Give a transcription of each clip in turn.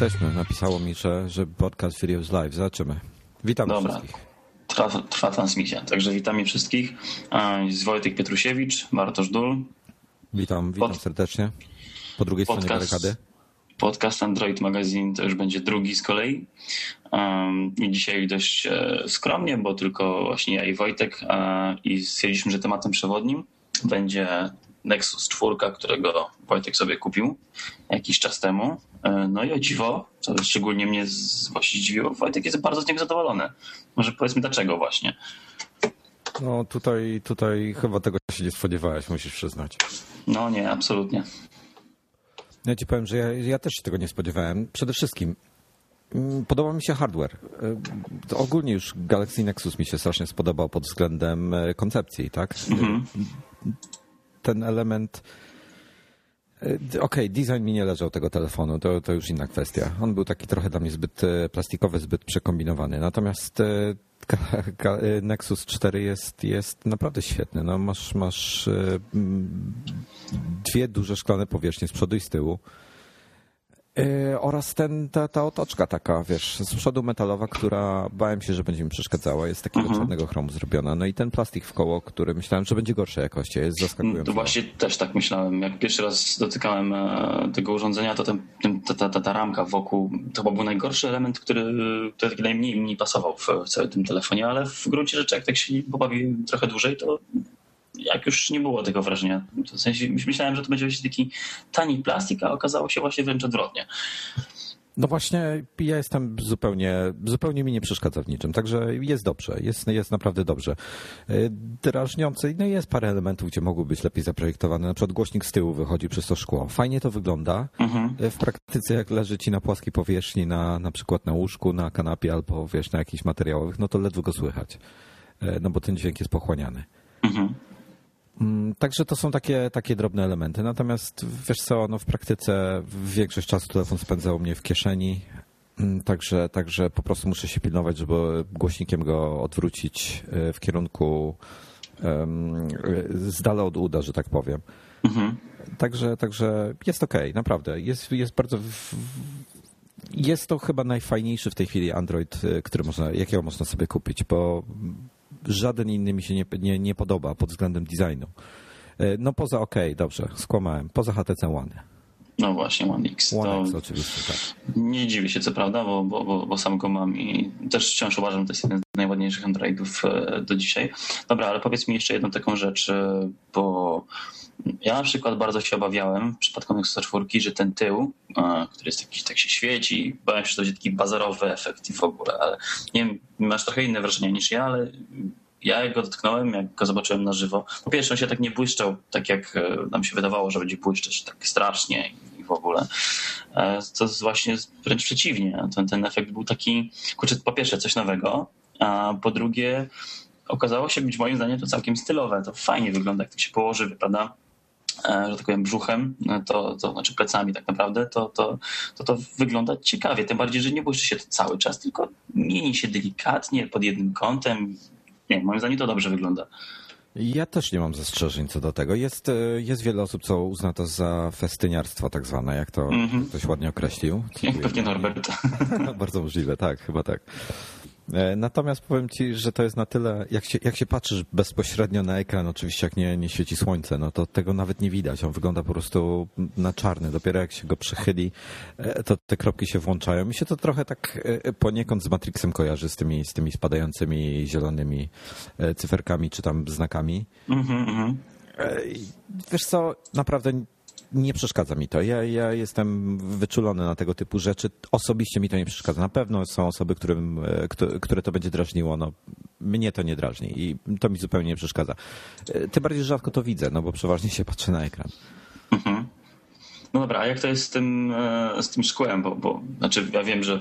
jesteśmy. Napisało mi, że, że podcast Furious Live. Zobaczymy. Witam Dobra. wszystkich. Trwa, trwa transmisja, także witamy wszystkich. Jest Wojtek Pietrusiewicz, Bartosz Dul. Witam, witam Pod... serdecznie. Po drugiej podcast, stronie barykady. Podcast Android Magazine to już będzie drugi z kolei. I dzisiaj dość e, skromnie, bo tylko właśnie ja i Wojtek e, i stwierdziliśmy, że tematem przewodnim będzie Nexus 4, którego Wojtek sobie kupił jakiś czas temu. E, no i o dziwo, co szczególnie mnie właśnie zdziwiło, Wojtek jest bardzo z niego zadowolony. Może powiedzmy dlaczego właśnie. No tutaj, tutaj chyba tego się nie spodziewałeś, musisz przyznać. No nie, absolutnie. Ja ci powiem, że ja, ja też się tego nie spodziewałem. Przede wszystkim mm, Podoba mi się hardware. E, ogólnie już Galaxy Nexus mi się strasznie spodobał pod względem e, koncepcji, tak? Mhm ten element. E, okej, okay, design mi nie leżał tego telefonu, to, to już inna kwestia. On był taki trochę dla mnie zbyt e, plastikowy, zbyt przekombinowany. Natomiast e, Nexus 4 jest, jest naprawdę świetny. No, masz, masz dwie duże szklane powierzchnie z przodu i z tyłu. Yy, oraz ten, ta, ta otoczka taka, wiesz, z przodu metalowa, która bałem się, że będzie mi przeszkadzała. Jest takiego mhm. czarnego chromu zrobiona. No i ten plastik w koło, który myślałem, że będzie gorszej jakości, jest zaskakujący. To właśnie też tak myślałem. Jak pierwszy raz dotykałem e, tego urządzenia, to ten, ta, ta, ta, ta ramka wokół to chyba był najgorszy element, który, który najmniej mi pasował w, w całym tym telefonie, ale w gruncie rzeczy, jak tak się pobawi trochę dłużej, to jak już nie było tego wrażenia. W sensie myślałem, że to będzie taki tani plastik, a okazało się właśnie wręcz odwrotnie. No właśnie, ja jestem zupełnie, zupełnie mi nie przeszkadza w niczym, także jest dobrze, jest, jest naprawdę dobrze. E, drażniące, no jest parę elementów, gdzie mogły być lepiej zaprojektowane, na przykład głośnik z tyłu wychodzi przez to szkło. Fajnie to wygląda. Mhm. E, w praktyce jak leży ci na płaskiej powierzchni, na, na przykład na łóżku, na kanapie albo wiesz, na jakichś materiałowych, no to ledwo go słychać, e, no bo ten dźwięk jest pochłaniany. Mhm. Mm, także to są takie, takie drobne elementy. Natomiast wiesz co, no w praktyce większość czasu telefon spędzał mnie w kieszeni, mm, także, także po prostu muszę się pilnować, żeby głośnikiem go odwrócić e, w kierunku um, z dala od uda, że tak powiem. Mhm. Także, także jest ok, naprawdę. Jest, jest bardzo. Jest to chyba najfajniejszy w tej chwili Android, e, który można, jakiego można sobie kupić, bo żaden inny mi się nie, nie, nie podoba pod względem designu. E, no poza OK, dobrze, skłamałem. Poza HTC One. No właśnie, One X. One X oczywiście, tak. Nie dziwię się co prawda, bo, bo, bo, bo, sam go mam i też wciąż uważam, że to jest jeden z najładniejszych Androidów e, do dzisiaj. Dobra, ale powiedz mi jeszcze jedną taką rzecz, e, bo ja na przykład bardzo się obawiałem w przypadku Nexusa 4, że ten tył, który jest taki, tak się świeci, bałem się, że to będzie taki bazarowy efekt i w ogóle, ale nie wiem, masz trochę inne wrażenie niż ja, ale ja jak go dotknąłem, jak go zobaczyłem na żywo, po pierwsze on się tak nie błyszczał, tak jak e, nam się wydawało, że będzie błyszczeć tak strasznie i w ogóle. E, to jest właśnie wręcz przeciwnie. Ten, ten efekt był taki, kurczę, po pierwsze coś nowego, a po drugie okazało się być moim zdaniem to całkiem stylowe. To fajnie wygląda, jak to się położy, wypada E, że tak powiem, brzuchem, e, to, to znaczy plecami tak naprawdę, to, to, to, to wygląda ciekawie. Tym bardziej, że nie błyszczy się to cały czas, tylko mieni się delikatnie pod jednym kątem. Nie, moim zdaniem to dobrze wygląda. Ja też nie mam zastrzeżeń co do tego. Jest, e, jest wiele osób, co uzna to za festyniarstwo tak zwane, jak to mm -hmm. ktoś ładnie określił. Jak pewnie Norbert. Bardzo możliwe, tak, chyba tak. E, natomiast powiem ci, że to jest na tyle, jak się, jak się patrzysz bezpośrednio na ekran, oczywiście jak nie, nie świeci słońce, no to tego nawet nie widać. On wygląda po prostu na czarny. Dopiero jak się go przychyli, e, to te kropki się włączają. Mi się to trochę tak e, poniekąd z Matrixem kojarzy, z tymi, z tymi spadającymi zielonymi cyferkami czy tam znakami. Mm -hmm. Wiesz co, naprawdę nie przeszkadza mi to. Ja, ja jestem wyczulony na tego typu rzeczy. Osobiście mi to nie przeszkadza. Na pewno są osoby, którym, e, które to będzie drażniło. No, mnie to nie drażni i to mi zupełnie nie przeszkadza. E, tym bardziej, rzadko to widzę, no bo przeważnie się patrzę na ekran. Mhm. No dobra, a jak to jest z tym, e, z tym szkłem? Bo, bo znaczy ja wiem, że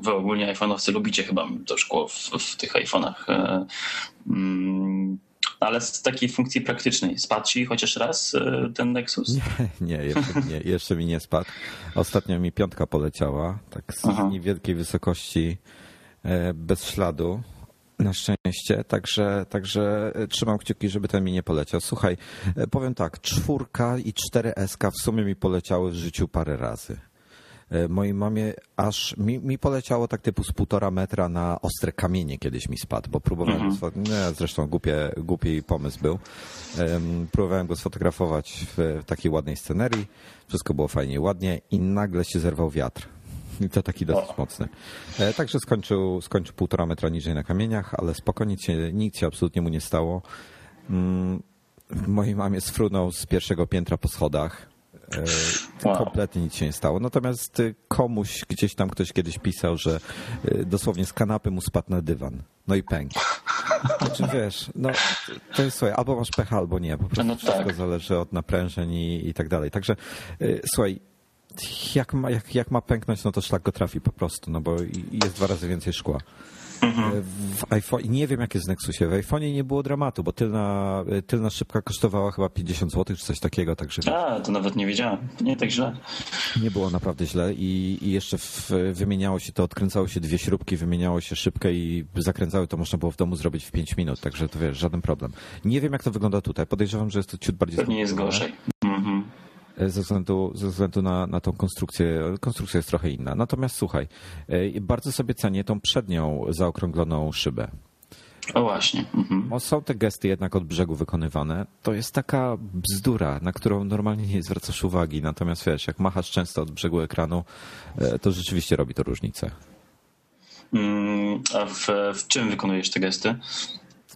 wy ogólnie iPhone'owcy lubicie chyba to szkło w, w tych iPhone'ach. Mm, ale z takiej funkcji praktycznej. Spadł ci chociaż raz e, ten Nexus? Nie, nie, jeszcze, nie, jeszcze mi nie spadł. Ostatnio mi piątka poleciała, tak z Aha. niewielkiej wysokości, e, bez śladu. Na szczęście, także, także e, trzymam kciuki, żeby ten mi nie poleciał. Słuchaj, powiem tak, czwórka i cztery SK w sumie mi poleciały w życiu parę razy. E, mojej mamie aż mi, mi poleciało tak typu z półtora metra na ostre kamienie kiedyś mi spadł, bo próbowałem Mhm. go sfo- nie, zresztą głupie, głupi pomysł był. Em, Próbowałem go sfotografować w, w takiej ładnej scenerii, wszystko było fajnie i ładnie i nagle się zerwał wiatr. I to taki dosyć O. mocny. E, Także skończył, skończył półtora metra niżej na kamieniach, ale spokojnie, nic się, nic się absolutnie mu nie stało. Mm, Mojej mamie sfrunął z pierwszego piętra po schodach. E, Wow. Kompletnie nic się nie stało. Natomiast y, komuś gdzieś tam ktoś kiedyś pisał, że y, dosłownie z kanapy mu spadł na dywan. No i pękł. Czy wiesz, no to jest słuchaj, albo masz pecha, albo nie. Po prostu No wszystko tak. zależy od naprężeń i, i tak dalej. Także y, słuchaj, jak ma, jak, jak ma pęknąć, no to szlak go trafi po prostu, no bo jest dwa razy więcej szkła. Mhm. W iPhone, nie wiem jak jest w Nexusie, w iPhone'ie nie było dramatu, bo tylna, tylna szybka kosztowała chyba 50 zł czy coś takiego, także A, to nawet nie wiedziałem. Nie tak źle. nie było naprawdę źle i, i jeszcze w, wymieniało się to, odkręcało się dwie śrubki, wymieniało się szybkę i zakręcały to można było w domu zrobić w 5 minut, także to wiesz, żaden problem. Nie wiem jak to wygląda tutaj, podejrzewam, że jest to ciut bardziej Pewnie jest gorzej. Mhm. Ze względu, ze względu na, na tą konstrukcję. Konstrukcja jest trochę inna. Natomiast słuchaj, e, bardzo sobie cenię tą przednią zaokrągloną szybę. O właśnie. Mhm. Bo są te gesty jednak od brzegu wykonywane. To jest taka bzdura, na którą normalnie nie zwracasz uwagi. Natomiast wiesz, jak machasz często od brzegu ekranu, e, to rzeczywiście robi to różnicę. Mm, A w, w czym wykonujesz te gesty?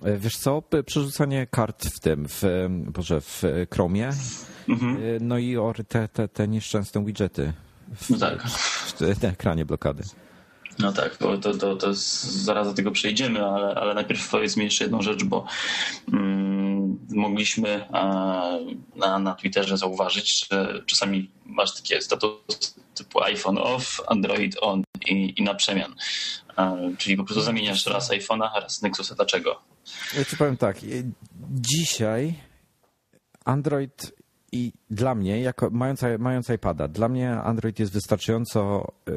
E, Wiesz co, przerzucanie kart w tym, w, e, Boże, w e, Chromie, Mhm. e, no i o, te, te, te nieszczęsne widgety w, No tak. w, na ekranie blokady. No tak, to, to, to, to zaraz do tego przejdziemy, ale, ale najpierw powiedz mi jeszcze jedną rzecz, bo mm, mogliśmy a, na, na Twitterze zauważyć, że czasami masz takie status typu iPhone off, Android on i, i na przemian. A, czyli po prostu zamieniasz raz iPhone'a, raz Nexusa. Dlaczego? Ja ci powiem tak, e, dzisiaj Android i dla mnie, jako, mając, mając iPada, dla mnie Android jest wystarczająco, y,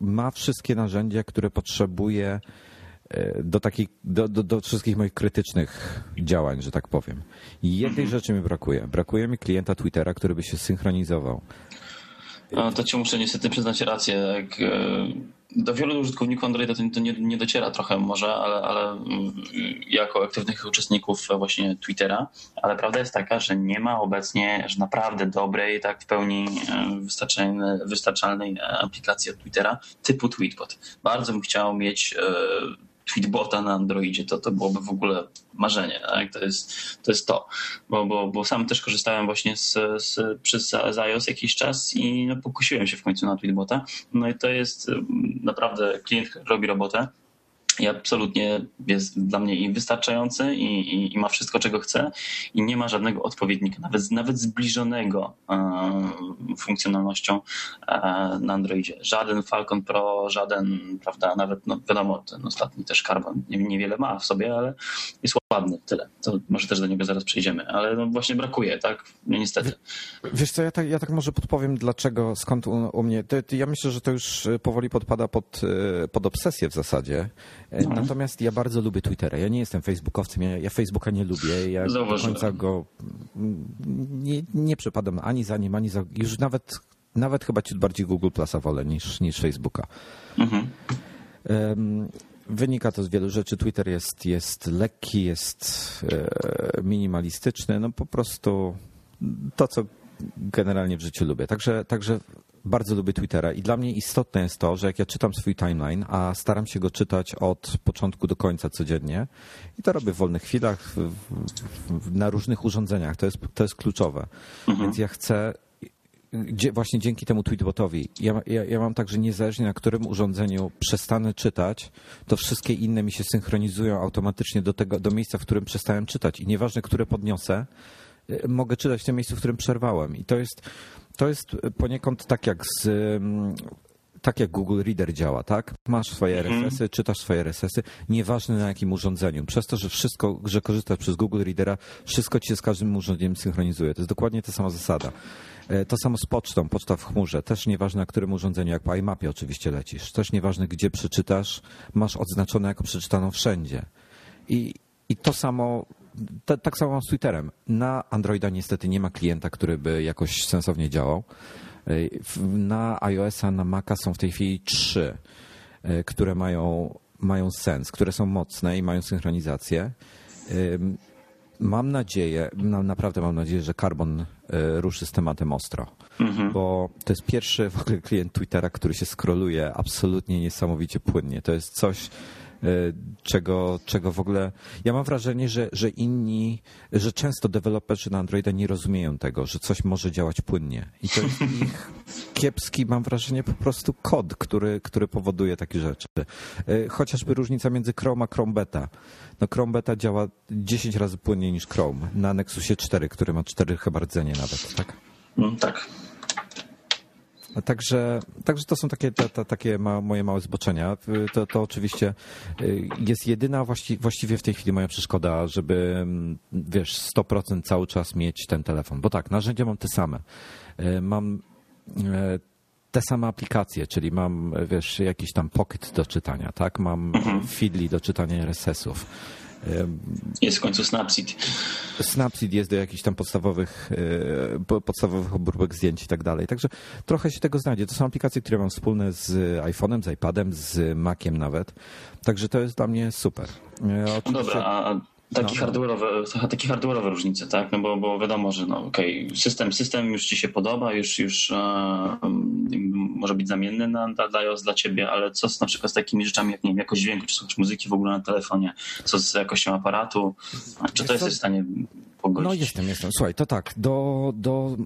ma wszystkie narzędzia, które potrzebuję y, do, takich, do, do, do wszystkich moich krytycznych działań, że tak powiem. I jednej rzeczy mi brakuje. Brakuje mi klienta Twittera, który by się synchronizował. To ci muszę niestety przyznać rację. Jak, e, do wielu użytkowników Androida to, to nie, nie dociera trochę może, ale, ale mm, jako aktywnych uczestników właśnie Twittera, ale prawda jest taka, że nie ma obecnie że naprawdę dobrej, tak w pełni e, wystarczalnej, wystarczalnej aplikacji od Twittera typu Tweetbot. Bardzo bym chciał mieć e, Tweetbota na Androidzie, to, to byłoby w ogóle marzenie. Tak? To, jest, to jest to. Bo, bo, bo sam też korzystałem właśnie z, z, przez z iOS jakiś czas i no, pokusiłem się w końcu na Tweetbota. No i to jest mm, naprawdę klient, robi robotę i absolutnie jest dla mnie i wystarczający i, i, i ma wszystko, czego chce i nie ma żadnego odpowiednika, nawet, nawet zbliżonego e, funkcjonalnością e, na Androidzie. Żaden Falcon Pro, żaden, prawda, nawet, no wiadomo, ten ostatni też Carbon nie, niewiele ma w sobie, ale jest ładny, tyle. To może też do niego zaraz przejdziemy, ale no właśnie brakuje, tak? No niestety. Wiesz co, ja tak, ja tak może podpowiem, dlaczego, skąd u, u mnie. To, to ja myślę, że to już y, powoli podpada pod, y, pod obsesję w zasadzie. E, Natomiast ja bardzo lubię Twittera. Ja nie jestem facebookowcem, ja, ja Facebooka nie lubię. Ja do Zauważyłem. końca go nie, nie przepadam ani za nim, ani za. Już nawet, nawet chyba ciut bardziej Google Plusa wolę niż, niż Facebooka. Mhm. Wynika to z wielu rzeczy. Twitter jest, jest lekki, jest e, minimalistyczny. No po prostu to, co generalnie w życiu lubię. Także, także bardzo lubię Twittera i dla mnie istotne jest to, że jak ja czytam swój timeline, a staram się go czytać od początku do końca codziennie i to robię w wolnych chwilach, w, w, na różnych urządzeniach, to jest, to jest kluczowe. Więc ja chcę gdzie właśnie dzięki temu tweetbotowi, ja, ja, ja mam tak, że niezależnie na którym urządzeniu przestanę czytać, to wszystkie inne mi się synchronizują automatycznie do tego, do miejsca, w którym przestałem czytać i nieważne, które podniosę, mogę czytać w tym miejscu, w którym przerwałem. I to jest, to jest poniekąd tak jak z tak jak Google Reader działa, tak? Masz swoje RSS-y, czytasz swoje RSS-y, nieważne na jakim urządzeniu. Przez to, że wszystko, że korzystasz przez Google Readera, wszystko ci się z każdym urządzeniem synchronizuje. To jest dokładnie ta sama zasada. E, To samo z pocztą, poczta w chmurze. Też nieważne na którym urządzeniu, jak po iMapie oczywiście lecisz. Też nieważne gdzie przeczytasz, masz odznaczone jako przeczytaną wszędzie. I, i to samo, ta, tak samo z Twitterem. Na Androida niestety nie ma klienta, który by jakoś sensownie działał. Na iOS-a, na Maca są w tej chwili trzy, które mają, mają sens, które są mocne i mają synchronizację. Mam nadzieję, naprawdę mam nadzieję, że Carbon ruszy z tematem ostro, mhm. bo to jest pierwszy w ogóle klient Twittera, który się skroluje absolutnie niesamowicie płynnie. To jest coś, czego, czego w ogóle. Ja mam wrażenie, że, że inni, że często deweloperzy na Androida nie rozumieją tego, że coś może działać płynnie. I to jest ich kiepski, mam wrażenie, po prostu kod, który, który powoduje takie rzeczy. E, chociażby różnica między Chrome a Chrome Beta. No Chrome Beta działa 10 razy płynniej niż Chrome na Nexusie 4, który ma 4 chyba rdzenie nawet, tak? Mm, tak. Także, także to są takie, takie ma, moje małe zboczenia. To, to oczywiście y, jest jedyna właści, właściwie w tej chwili moja przeszkoda, żeby mm, wiesz, 100% cały czas mieć ten telefon. Bo tak, narzędzia mam te same. Y, mam y, te same aplikacje, czyli mam, wiesz, jakiś tam pocket do czytania, tak? Mam mhm. Feedly do czytania RSS-ów jest w końcu Snapseed. Snapseed jest do jakichś tam podstawowych, e, podstawowych obróbek zdjęć i tak dalej. Także trochę się tego znajdzie. To są aplikacje, które mam wspólne z iPhone'em, z iPadem, z Maciem nawet. Także to jest dla mnie super. E, oczywiście... Dobra, a takie, no. hardware'owe, takie hardware'owe różnice, tak? No bo, bo wiadomo, że no, okay, system, system już ci się podoba, już, już e, może być zamienny na, dla iOS dla ciebie, ale co z, na przykład z takimi rzeczami jak nie wiem, jakość dźwięku, czy słuchasz muzyki w ogóle na telefonie, co z jakością aparatu, czy to jesteś w stanie pogodzić? No jestem, jestem. Słuchaj, to tak, do, do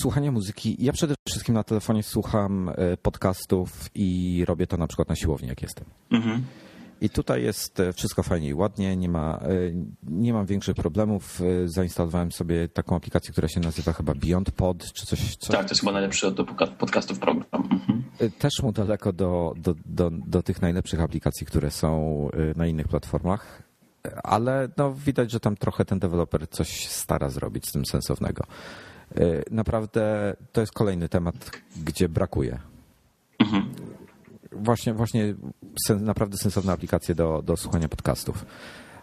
słuchania muzyki, ja przede wszystkim na telefonie słucham e, podcastów i robię to na przykład na siłowni, jak jestem. Mhm. I tutaj jest e, wszystko fajnie i ładnie, nie, ma, e, nie mam większych problemów. E, zainstalowałem sobie taką aplikację, która się nazywa chyba Beyond Pod, czy coś. coś. Tak, to jest chyba najlepszy do podcastów program. Mhm. Też mu daleko do, do, do, do tych najlepszych aplikacji, które są na innych platformach, ale no, widać, że tam trochę ten deweloper coś stara zrobić z tym sensownego. Naprawdę to jest kolejny temat, gdzie brakuje. Mhm właśnie, właśnie naprawdę sensowne aplikacje do, do słuchania podcastów.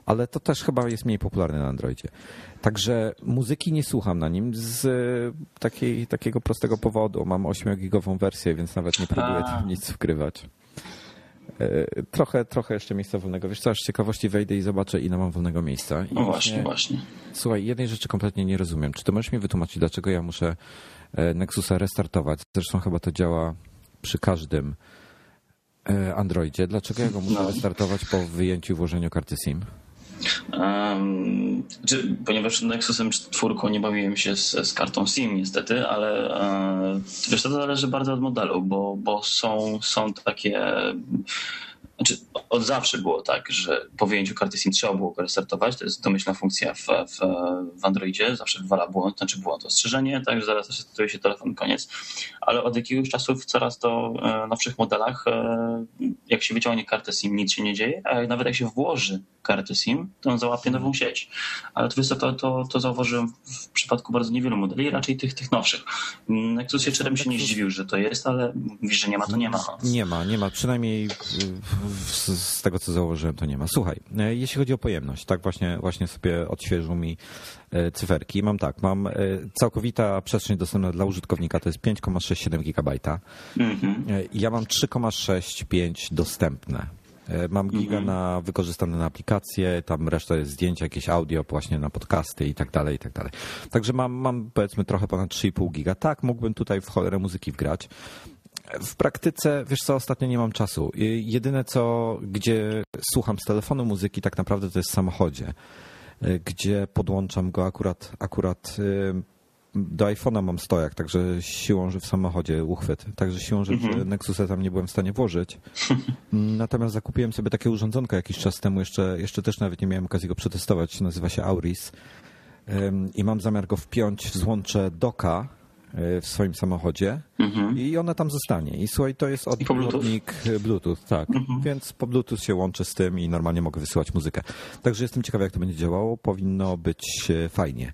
Ale to też chyba jest mniej popularne na Androidzie. Także muzyki nie słucham na nim z takiej, takiego prostego powodu. Mam 8-gigową wersję, więc nawet nie próbuję tam nic wkrywać. E, trochę, trochę jeszcze miejsca wolnego. Wiesz co, aż z ciekawości wejdę i zobaczę, ile mam wolnego miejsca. I no właśnie, właśnie. Słuchaj, jednej rzeczy kompletnie nie rozumiem. Czy ty możesz mi wytłumaczyć, dlaczego ja muszę e, Nexusa restartować? Zresztą chyba to działa przy każdym E, Androidzie. Dlaczego ja go muszę no. restartować po wyjęciu i włożeniu karty SIM? Um, czy, ponieważ Nexusem 4 nie bawiłem się z, z kartą SIM niestety, ale e, wiesz, to zależy bardzo od modelu, bo, bo są, są takie znaczy, od zawsze było tak, że po wyjęciu karty SIM trzeba było go restartować. To jest domyślna funkcja w, w, w Androidzie. Zawsze wywala błąd, znaczy błąd ostrzeżenie, tak, że zaraz resetuje się telefon, koniec. Ale od jakiegoś czasu w coraz to e, nowszych modelach, e, jak się wyciągnie kartę SIM, nic się nie dzieje, a nawet jak się włoży kartę SIM, to on załapie nową sieć. Ale to, to, to, to zauważyłem w przypadku bardzo niewielu modeli, raczej tych, tych nowszych. Nexus 7 się nie zdziwił, że to jest, ale mówisz, że nie ma, to nie ma. Nie ma, nie ma. Przynajmniej z tego, co zauważyłem, to nie ma. Słuchaj, e, jeśli chodzi o pojemność, tak właśnie, właśnie sobie odświeżył mi e, cyferki. Mam tak, mam e, całkowita przestrzeń dostępna dla użytkownika, to jest 5,67 GB. Mhm. Ja mam 3,65 dostępne. Mam giga mhm. na wykorzystane na aplikacje, tam reszta jest zdjęcia, jakieś audio właśnie na podcasty i tak dalej, i tak dalej. Także mam, mam powiedzmy trochę ponad 3,5 giga. Tak, mógłbym tutaj w cholerę muzyki wgrać. W praktyce, wiesz co, ostatnio nie mam czasu. Jedyne co, gdzie słucham z telefonu muzyki tak naprawdę to jest w samochodzie, y, gdzie podłączam go akurat, akurat y, do iPhone'a mam stojak, także siłą, że w samochodzie uchwyt. Także siłą, że mhm. Nexusa tam nie byłem w stanie włożyć. Natomiast zakupiłem sobie takie urządzonko jakiś czas temu, jeszcze, jeszcze też nawet nie miałem okazji go przetestować. Nazywa się Auris. I mam zamiar go wpiąć w złącze doka w swoim samochodzie mhm. i ona tam zostanie. I słuchaj, to jest odbiornik Bluetooth? Bluetooth, tak. Mhm. Więc po Bluetooth się łączę z tym i normalnie mogę wysyłać muzykę. Także jestem ciekawy, jak to będzie działało. Powinno być e, fajnie.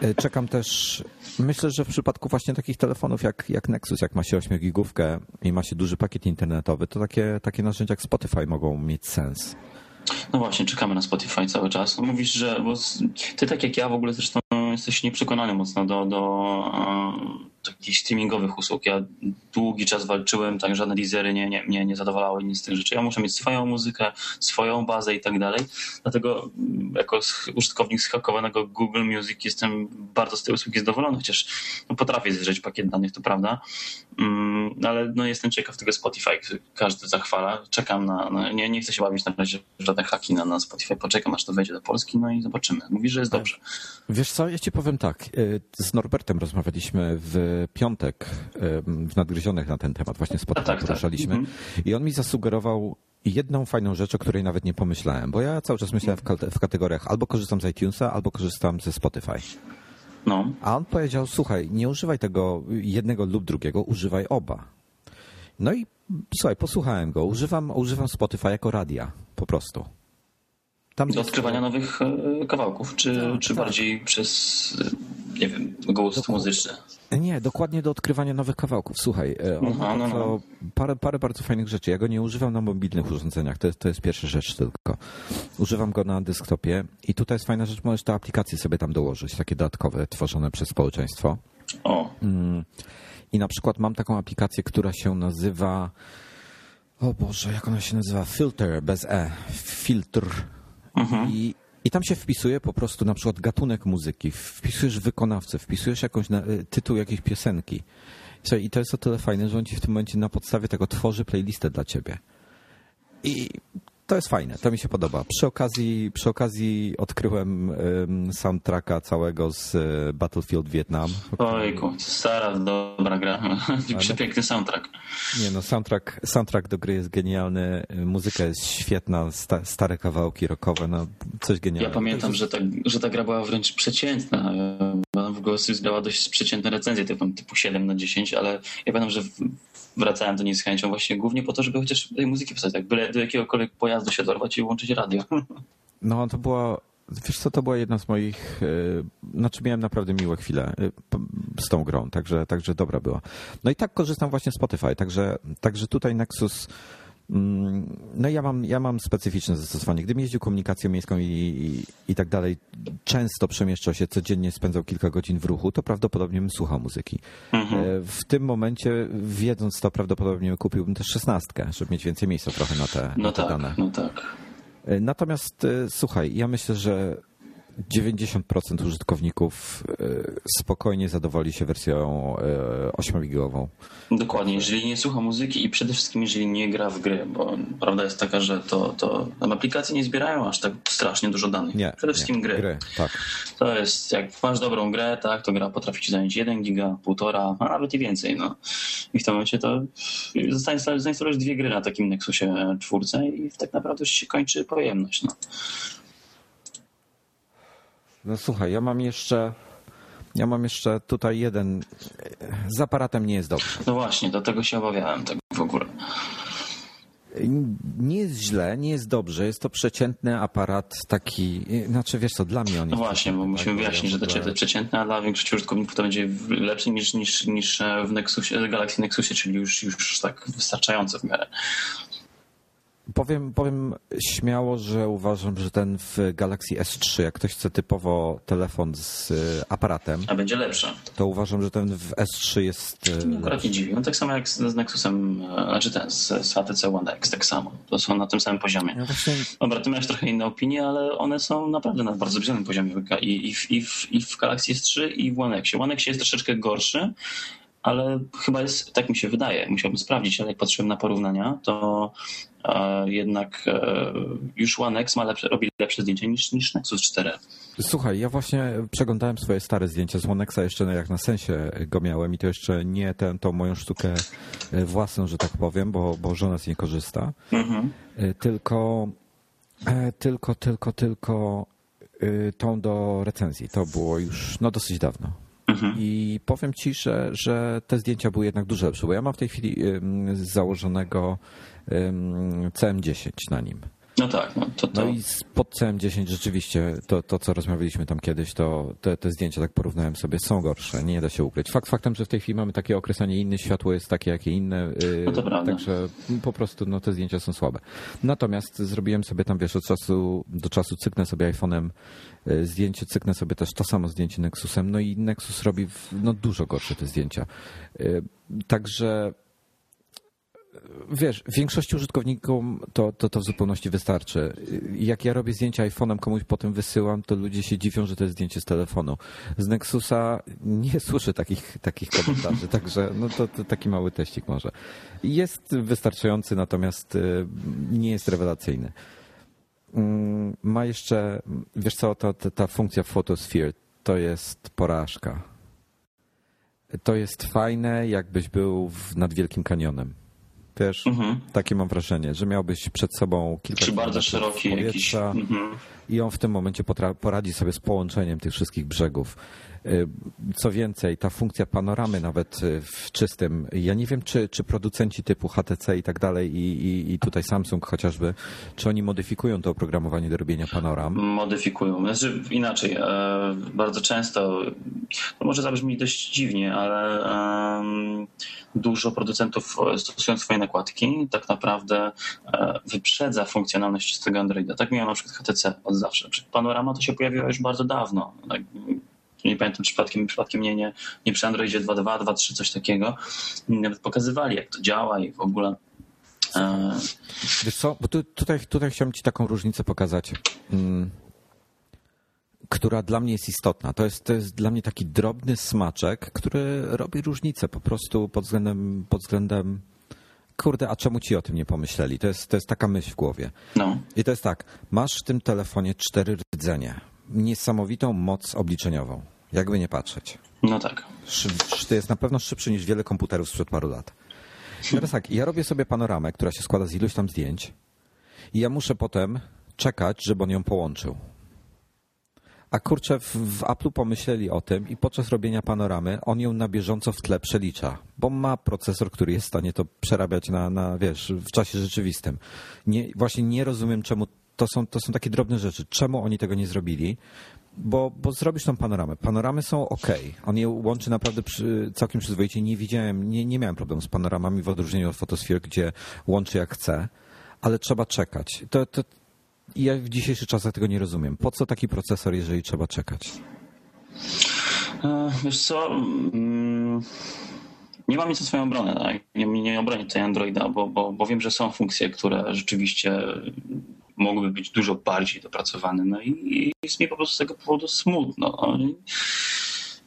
E, czekam też, myślę, że w przypadku właśnie takich telefonów jak, jak Nexus, jak ma się 8 gigówkę i ma się duży pakiet internetowy, to takie, takie narzędzia jak Spotify mogą mieć sens. No właśnie, czekamy na Spotify cały czas. Mówisz, że bo ty tak jak ja w ogóle zresztą jesteś nieprzekonany mocno do, do takich streamingowych usług. Ja długi czas walczyłem, tak żadne lizery nie, nie, nie, nie zadowalały nic z tych rzeczy. Ja muszę mieć swoją muzykę, swoją bazę i tak dalej. Dlatego jako użytkownik schakowanego Google Music jestem bardzo z tej usługi zadowolony, chociaż no, potrafię zjeżdżać pakiet danych, to prawda. Mm, ale no, jestem ciekaw tego Spotify, każdy zachwala. Czekam na, na nie, nie chcę się bawić na razie żadne haki na, na Spotify, poczekam aż to wejdzie do Polski, no i zobaczymy. Mówi, że jest dobrze. Wiesz co, ja ci powiem tak. Y, z Norbertem rozmawialiśmy w piątek w Nadgryzionych na ten temat, właśnie Spotify tak, poruszaliśmy tak. i on mi zasugerował jedną fajną rzecz, o której nawet nie pomyślałem, bo ja cały czas myślałem w, kategoriach albo korzystam z iTunesa, albo korzystam ze Spotify. No. A on powiedział, słuchaj, nie używaj tego jednego lub drugiego, używaj oba. No i słuchaj, posłuchałem go. Używam, używam Spotify jako radia, po prostu. Tam do odkrywania jest... nowych e, kawałków, czy, tak, czy tak. bardziej przez, nie wiem, gust muzyczny? Nie, dokładnie do odkrywania nowych kawałków. Słuchaj, e, on Aha, no, no. Parę, parę bardzo fajnych rzeczy. Ja go nie używam na mobilnych urządzeniach, to jest, to jest pierwsza rzecz tylko. Używam go na desktopie i tutaj jest fajna rzecz, możesz te aplikacje sobie tam dołożyć, takie dodatkowe, tworzone przez społeczeństwo. O. Mm. I na przykład mam taką aplikację, która się nazywa o Boże, jak ona się nazywa? Filter, bez E. Filtr Mhm. I, I tam się wpisuje po prostu na przykład gatunek muzyki, wpisujesz wykonawcę, wpisujesz jakąś na, y, tytuł jakiejś piosenki. I to jest o tyle fajne, że on ci w tym momencie na podstawie tego tworzy playlistę dla ciebie. I to jest fajne, to mi się podoba. Przy okazji, przy okazji odkryłem um, soundtracka całego z e, Battlefield Vietnam. Ojku, stara, dobra gra. Przepiękny soundtrack. Nie no, soundtrack, soundtrack do gry jest genialny, muzyka jest świetna, sta, stare kawałki rockowe, no coś genialnego. Ja pamiętam, że ta, że ta gra była wręcz przeciętna. Ona w ogóle zgrała dość przeciętne recenzje, typu, typu 7 na 10, ale ja pamiętam, że wracałem do niej z chęcią właśnie głównie po to, żeby chociaż tej muzyki posłuchać, tak byle do jakiegokolwiek pojazdu się dorwać i łączyć radio. No to była, wiesz co, to była jedna z moich, yy, znaczy miałem naprawdę miłe chwile yy, z tą grą, także, także dobra była. No i tak korzystam właśnie z Spotify, także, także tutaj Nexus no ja mam, ja mam specyficzne zastosowanie. Gdybym jeździł komunikacją miejską i, i, i, tak dalej, często przemieszczał się, codziennie spędzał kilka godzin w ruchu, to prawdopodobnie bym słuchał muzyki. Mhm. E, w tym momencie, wiedząc to, prawdopodobnie kupiłbym też szesnastkę, żeby mieć więcej miejsca trochę na te, no na te tak, dane. No tak. E, natomiast e, słuchaj, ja myślę, że 90% użytkowników e, spokojnie zadowoli się wersją 8-gigową. E, Dokładnie, jeżeli nie słucha muzyki i przede wszystkim jeżeli nie gra w gry, bo prawda jest taka, że to, to tam aplikacje nie zbierają aż tak strasznie dużo danych. Nie, przede wszystkim nie, gry. gry. Tak. To jest, jak masz dobrą grę, tak, to gra potrafi ci zająć 1 giga, 1,5, a nawet i więcej. No. I w tym momencie to zainstalujesz dwie gry na takim Nexusie czwórce i tak naprawdę się kończy pojemność. No. No słuchaj, ja mam jeszcze. Ja mam jeszcze tutaj jeden. Z aparatem nie jest dobrze. No właśnie, do tego się obawiałem tak w ogóle. Nie jest źle, nie jest dobrze. Jest to przeciętny aparat taki, znaczy wiesz co, dla mnie on No właśnie, bo musimy tak, wyjaśnić, że to jest przeciętny, a dla większości użytkowników to będzie lepszy niż, niż, niż w Nexusie, Galaxy Nexusie, czyli już, już tak wystarczająco w miarę. Powiem, powiem śmiało, że uważam, że ten w Galaxy S3, jak ktoś chce typowo telefon z y, aparatem. A będzie lepszy. To uważam, że ten w S3 jest. Nie, akurat nie dziwi. No tak samo jak z, z Nexusem, e, znaczy ten z, z HTC One X, tak samo. To są na tym samym poziomie. No właśnie... Dobra, ty miałeś trochę inne opinie, ale one są naprawdę na bardzo zbliżonym poziomie. I, i, w, i, w, I w Galaxy S3 i w One Xie. One X jest troszeczkę gorszy, ale chyba jest, tak mi się wydaje, musiałbym sprawdzić, ale jak patrzyłem na porównania, to e, jednak e, już One X ma lepsze, robi lepsze zdjęcia niż, niż Nexus 4. Słuchaj, ja właśnie przeglądałem swoje stare zdjęcia z One Xa jeszcze jak na sensie go miałem i to jeszcze nie tę tą moją sztukę e, własną, że tak powiem, bo, bo żona z niej korzysta, mhm. Tylko tylko, tylko, tylko tą do recenzji. To było już no, dosyć dawno. Mhm. I powiem ci, że, że te zdjęcia były jednak dużo lepsze, bo ja mam w tej chwili założonego CM10 na nim. No tak, no to, to... No i pod CM10 rzeczywiście to, to co rozmawialiśmy tam kiedyś, to te, te zdjęcia, tak porównałem sobie, są gorsze, nie da się ukryć. Fakt faktem, że w tej chwili mamy takie okres, a nie inne, światło jest takie, jakie inne, yy, No to prawda. także po prostu no, te zdjęcia są słabe. Natomiast zrobiłem sobie tam, wiesz, od czasu do czasu cyknę sobie iPhone'em yy, zdjęcie, cyknę sobie też to samo zdjęcie Nexusem, no i Nexus robi no, dużo gorsze te zdjęcia. Yy, Także Wiesz, większości użytkownikom to, to, to w zupełności wystarczy. Jak ja robię zdjęcia iPhone'em, komuś potem wysyłam, to ludzie się dziwią, że to jest zdjęcie z telefonu. Z Nexusa nie słyszę takich, takich komentarzy, także no to, to taki mały teścik może. Jest wystarczający, natomiast y, nie jest rewelacyjny. Mm, Ma jeszcze, wiesz co, ta, ta funkcja Photosphere to jest porażka. To jest fajne, jakbyś był w, nad Wielkim Kanionem. Wiesz, Mhm. takie mam wrażenie, że miałbyś przed sobą kilka Czy bardzo szeroki jakiś... Mhm. I on w tym momencie poradzi sobie z połączeniem tych wszystkich brzegów. Y, Co więcej, ta funkcja panoramy nawet y, w czystym, ja nie wiem, czy, czy producenci typu HTC i tak dalej i, i, i tutaj Samsung chociażby, czy oni modyfikują to oprogramowanie do robienia panoram. Modyfikują. Znaczy inaczej, e, bardzo często, to może zabrzmi dość dziwnie, ale dużo producentów e, stosując swoje nakładki tak naprawdę e, wyprzedza funkcjonalność czystego Androida. Tak miał na przykład HTC od zawsze. Przecież Panorama to się pojawiło już bardzo dawno. Tak, nie pamiętam przypadkiem, przypadkiem nie, nie, nie przy Androidzie 2.2, 2.3, coś takiego. Nawet pokazywali, jak to działa i w ogóle. E, Wiesz co, bo tu, tutaj, tutaj chciałem ci taką różnicę pokazać, mm, która dla mnie jest istotna. To jest, to jest dla mnie taki drobny smaczek, który robi różnicę po prostu pod względem, pod względem kurde, a czemu ci o tym nie pomyśleli? To jest, to jest taka myśl w głowie. no, I to jest tak, masz w tym telefonie cztery rdzenie, niesamowitą moc obliczeniową, jakby nie patrzeć. no tak. To jest na pewno szybszy niż wiele komputerów sprzed paru lat. I Teraz tak, ja robię sobie panoramę, która się składa z iluś tam zdjęć i ja muszę potem czekać, żeby on ją połączył. A kurczę, w, w Apple'u pomyśleli o tym i podczas robienia panoramy on ją na bieżąco w tle przelicza, bo ma procesor, który jest w stanie to przerabiać na, na wiesz, w czasie rzeczywistym. Nie, właśnie nie rozumiem, czemu to są, to są takie drobne rzeczy. Czemu oni tego nie zrobili? Bo, bo zrobisz tą panoramę. Panoramy są ok. On je łączy naprawdę przy, całkiem przyzwoicie. Nie widziałem, nie, nie miałem problemu z panoramami w odróżnieniu od Photosphere, gdzie łączy jak chce, ale trzeba czekać. To, to, ja w dzisiejszych czasach tego nie rozumiem. Po co taki procesor, jeżeli trzeba czekać? E, Wiesz co, mm, nie mam nic o swoją obronę, tak? nie, nie obronię tutaj Androida, bo, bo, bo wiem, że są funkcje, które rzeczywiście mogłyby być dużo bardziej dopracowane, no i, i jest mi po prostu z tego powodu smutno. No.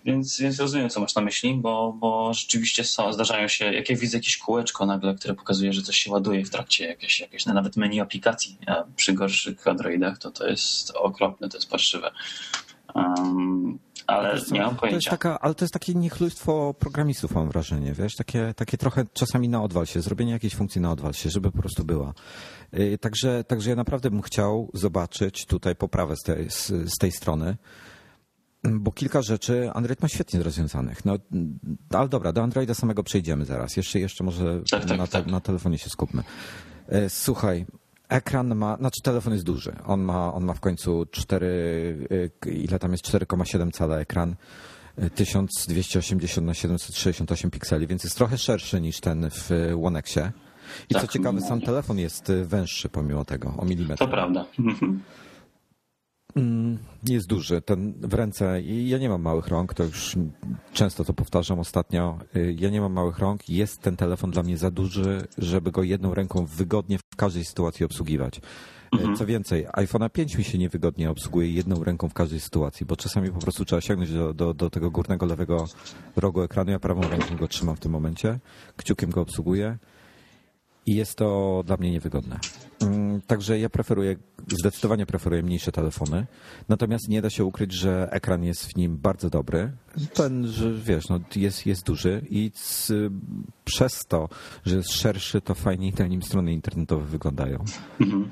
Więc, więc rozumiem, co masz na myśli, bo, bo rzeczywiście są, zdarzają się, jak ja widzę jakieś kółeczko nagle, które pokazuje, że coś się ładuje w trakcie jakieś, jakieś no, nawet menu aplikacji a przy gorszych Androidach, to to jest okropne, to jest parszywe. Um, ale co, nie mam To jest pojęcia. taka, ale to jest takie niechlujstwo programistów, mam wrażenie, wiesz, takie, takie trochę czasami na odwal się, zrobienie jakiejś funkcji na odwal się, żeby po prostu była. Yy, Także, także ja naprawdę bym chciał zobaczyć tutaj poprawę z tej, z, z tej strony, bo kilka rzeczy Android ma świetnie rozwiązanych. No, ale dobra, do Androida samego przejdziemy zaraz. Jeszcze, jeszcze może Tak, tak, na, te, tak. na telefonie się skupmy. E, Słuchaj, ekran ma, znaczy telefon jest duży. On ma, on ma w końcu 4, e, ile tam jest 4,7 cala ekran. e, 1280 na 768 pikseli, więc jest trochę szerszy niż ten w One Xie. I co Tak, ciekawe, sam telefon jest e, węższy pomimo tego, o milimetr. To prawda. Mhm. Jest duży. Ten w ręce. Ja nie mam małych rąk, to już często to powtarzam ostatnio. Y, Ja nie mam małych rąk. Jest ten telefon dla mnie za duży, żeby go jedną ręką wygodnie w każdej sytuacji obsługiwać. Y, Co więcej, iPhone'a 5 mi się niewygodnie obsługuje jedną ręką w każdej sytuacji, bo czasami po prostu trzeba sięgnąć do, do, do tego górnego lewego rogu ekranu. Ja prawą ręką go trzymam w tym momencie, kciukiem go obsługuję i jest to dla mnie niewygodne. Mm, Także ja preferuję, zdecydowanie preferuję mniejsze telefony. Natomiast nie da się ukryć, że ekran jest w nim bardzo dobry. Ten, że wiesz, no, jest, jest duży i z, przez to, że jest szerszy, to fajniej na nim strony internetowe wyglądają. Em,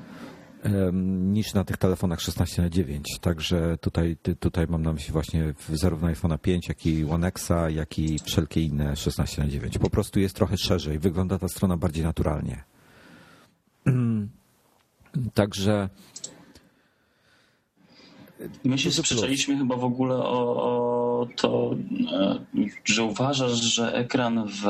niż na tych telefonach 16 na 9. Także tutaj, tutaj mam na myśli właśnie zarówno iPhone'a 5, jak i One X'a, jak i wszelkie inne 16 na 9. Po prostu jest trochę szerzej, wygląda ta strona bardziej naturalnie. Także My się sprzeczaliśmy chyba w ogóle o, o to, e, że uważasz, że ekran w,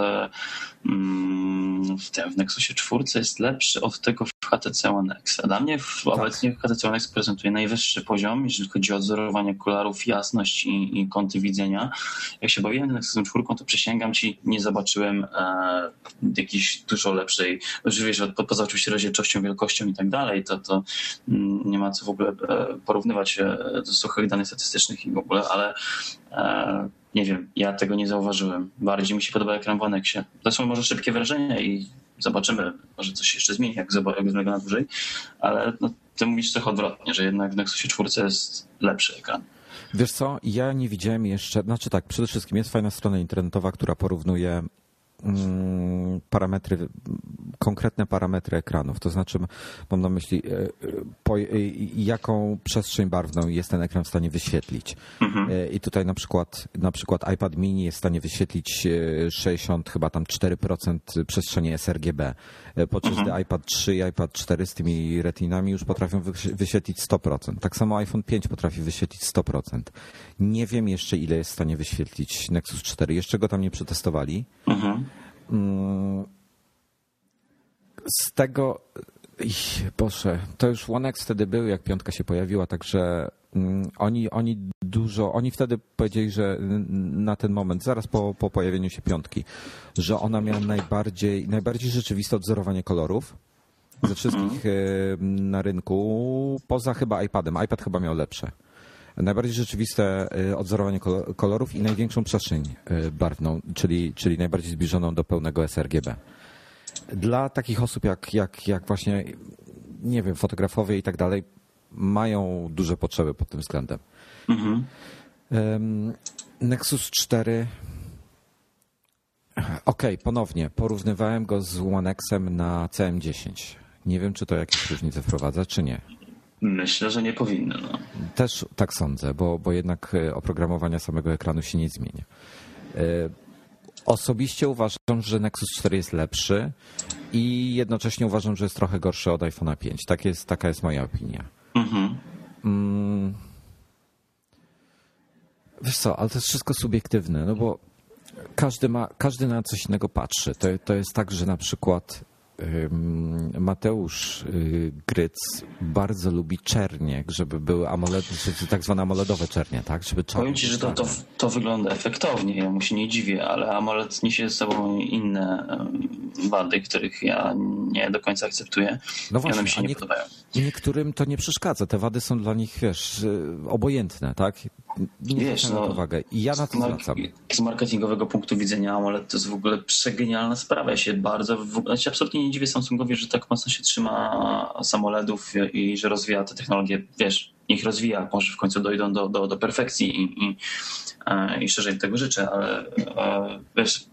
mm, w, tym, w Nexusie 4 jest lepszy od tego w HTC One X. Dla mnie w, tak. obecnie HTC One X prezentuje najwyższy poziom, jeżeli chodzi o odzorowanie kolorów, jasność i, i kąty widzenia. Jak się bawiłem Nexusem 4, to przysięgam ci, nie zobaczyłem e, jakiejś dużo lepszej, wiesz, poza oczywiście rozdzielczością, wielkością i tak dalej, to, to mm, nie ma co w ogóle e, porównywać do suchych danych statystycznych i w ogóle, ale e, nie wiem, ja tego nie zauważyłem. Bardziej mi się podoba ekran w Onexie. To są może szybkie wrażenia i zobaczymy, może coś jeszcze zmieni, jak, zmega na dłużej, ale no, ty mówisz trochę odwrotnie, że jednak w Nexusie 4 jest lepszy ekran. Wiesz co, ja nie widziałem jeszcze, znaczy tak, przede wszystkim jest fajna strona internetowa, która porównuje Mm, parametry, konkretne parametry ekranów. To znaczy, mam na myśli, e, e, po, e, jaką przestrzeń barwną jest ten ekran w stanie wyświetlić. Mhm. I tutaj na przykład, na przykład iPad mini jest w stanie wyświetlić 60, chyba tam 4% przestrzeni sRGB, podczas mhm. iPad 3 i iPad 4 z tymi retinami już potrafią wyświetlić 100%. Tak samo iPhone 5 potrafi wyświetlić 100%. Nie wiem jeszcze, ile jest w stanie wyświetlić Nexus 4. Jeszcze go tam nie przetestowali. Mhm. Mm, z tego, Boże, to już One X wtedy był, jak piątka się pojawiła, także mm, oni, oni dużo, oni wtedy powiedzieli, że na ten moment, zaraz po, po pojawieniu się piątki, że ona miała najbardziej, najbardziej rzeczywiste odzorowanie kolorów ze wszystkich mhm. na rynku, poza chyba iPadem. iPad chyba miał lepsze najbardziej rzeczywiste y, odzorowanie kolorów i największą przestrzeń y, barwną, czyli, czyli najbardziej zbliżoną do pełnego sRGB. Dla takich osób jak, jak, jak właśnie, nie wiem, fotografowie i tak dalej, mają duże potrzeby pod tym względem. Mhm. Nexus 4 OK, ponownie. Porównywałem go z One Xem na CM10. Nie wiem, czy to jakieś różnice wprowadza, czy nie. Myślę, że nie powinny. No. Też tak sądzę, bo, bo jednak e, oprogramowania samego ekranu się nie zmienia. Osobiście uważam, że Nexus 4 jest lepszy i jednocześnie uważam, że jest trochę gorszy od iPhone'a 5. Tak jest, taka jest moja opinia. Mhm. Mm. Wiesz co, ale to jest wszystko subiektywne, no bo każdy, ma, każdy na coś innego patrzy. To, to jest tak, że na przykład Mateusz y, Gryc bardzo lubi czernie, żeby były AMOLED, tak zwane AMOLEDowe czernie, tak? Żeby Powiem Ci, że to, to, to, wygląda efektownie, ja mu się nie dziwię, ale AMOLED niesie ze sobą inne wady, których ja nie do końca akceptuję no właśnie, i one mi się nie, nie podobają. Niektórym to nie przeszkadza, te wady są dla nich, wiesz, y, obojętne, tak? Nie Wiesz, no, uwagę. I ja na to zwracam. Z marketingowego punktu widzenia AMOLED to jest w ogóle przegenialna sprawa. Ja się bardzo, w, ja się absolutnie nie dziwię Samsungowi, że tak mocno się trzyma AMOLEDów i że rozwija te technologie. Wiesz, niech rozwija, może w końcu dojdą do, do, do perfekcji i, i, e, i szerzej tego życzę, ale e, wiesz,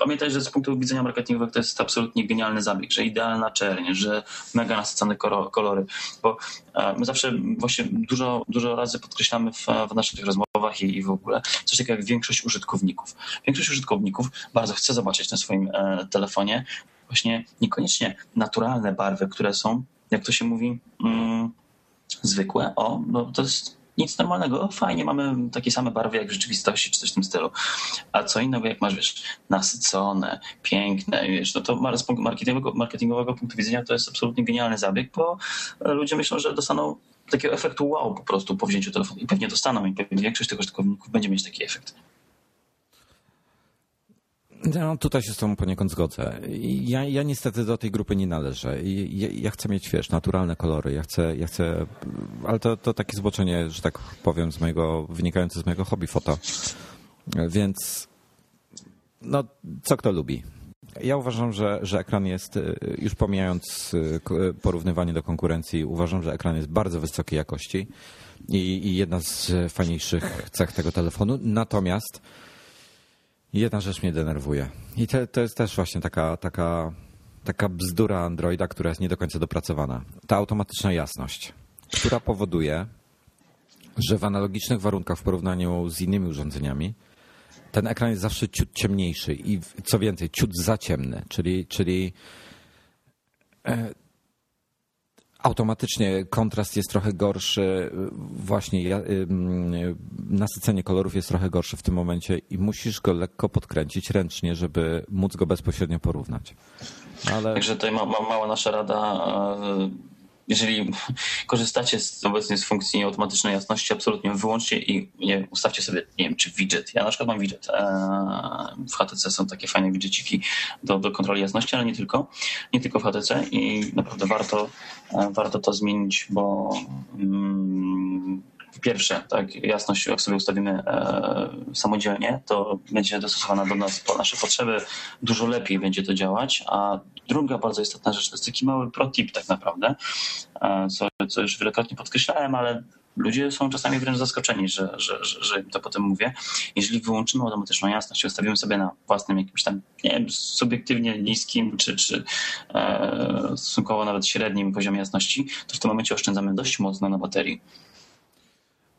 pamiętaj, że z punktu widzenia marketingowego to jest absolutnie genialny zabieg, że idealna czerń, że mega nasycone kolory, bo e, my zawsze właśnie dużo, dużo razy podkreślamy w, w naszych rozmowach i, i, w ogóle coś takiego jak większość użytkowników. Większość użytkowników bardzo chce zobaczyć na swoim e, telefonie właśnie niekoniecznie naturalne barwy, które są, jak to się mówi, mm, zwykłe. O, no to jest nic normalnego. O, fajnie, mamy takie same barwy jak w rzeczywistości, czy coś w tym stylu. A co innego, jak masz, wiesz, nasycone, piękne, wiesz, no to z marketingowego, marketingowego punktu widzenia to jest absolutnie genialny zabieg, bo ludzie myślą, że dostaną takiego efektu wow po prostu po wzięciu telefonu. I pewnie dostaną i pewnie większość tych użytkowników będzie mieć taki efekt. No, tutaj się z tobą poniekąd zgodzę. Ja, ja niestety do tej grupy nie należę. Ja, ja, chcę mieć, wiesz, naturalne kolory. Ja chcę, ja chcę ale to, to takie zboczenie, że tak powiem, z mojego, wynikające z mojego hobby foto. Więc no, co kto lubi. Ja uważam, że, że ekran jest, już pomijając porównywanie do konkurencji, uważam, że ekran jest bardzo wysokiej jakości i, i jedna z fajniejszych cech tego telefonu. Natomiast Jedna rzecz mnie denerwuje. I to, to jest też właśnie taka, taka, taka bzdura Androida, która jest nie do końca dopracowana. Ta automatyczna jasność, która powoduje, że w analogicznych warunkach w porównaniu z innymi urządzeniami ten ekran jest zawsze ciut ciemniejszy i co więcej, ciut za ciemny, czyli, czyli e, automatycznie kontrast jest trochę gorszy, właśnie nasycenie kolorów jest trochę gorsze w tym momencie i musisz go lekko podkręcić ręcznie, żeby móc go bezpośrednio porównać. Ale... Także tutaj ma, ma, mała nasza rada jeżeli korzystacie z, obecnie z funkcji automatycznej jasności, absolutnie wyłączcie i nie, ustawcie sobie, nie wiem, czy widget. Ja na przykład mam widget. E, w HTC są takie fajne widgeciki do, do kontroli jasności, ale nie tylko. Nie tylko w HTC i naprawdę warto, e, warto to zmienić, bo mm, pierwsze, tak, jasność, jak sobie ustawimy e, samodzielnie, to będzie dostosowana do nas po nasze potrzeby, dużo lepiej będzie to działać, a druga bardzo istotna rzecz to jest taki mały protip tak naprawdę, e, co, co już wielokrotnie podkreślałem, ale ludzie są czasami wręcz zaskoczeni, że, że, że, że to potem mówię. Jeżeli wyłączymy automatyczną jasność i ustawimy sobie na własnym jakimś tam, nie wiem, subiektywnie niskim, czy, czy e, stosunkowo nawet średnim poziomie jasności, to w tym momencie oszczędzamy dość mocno na baterii.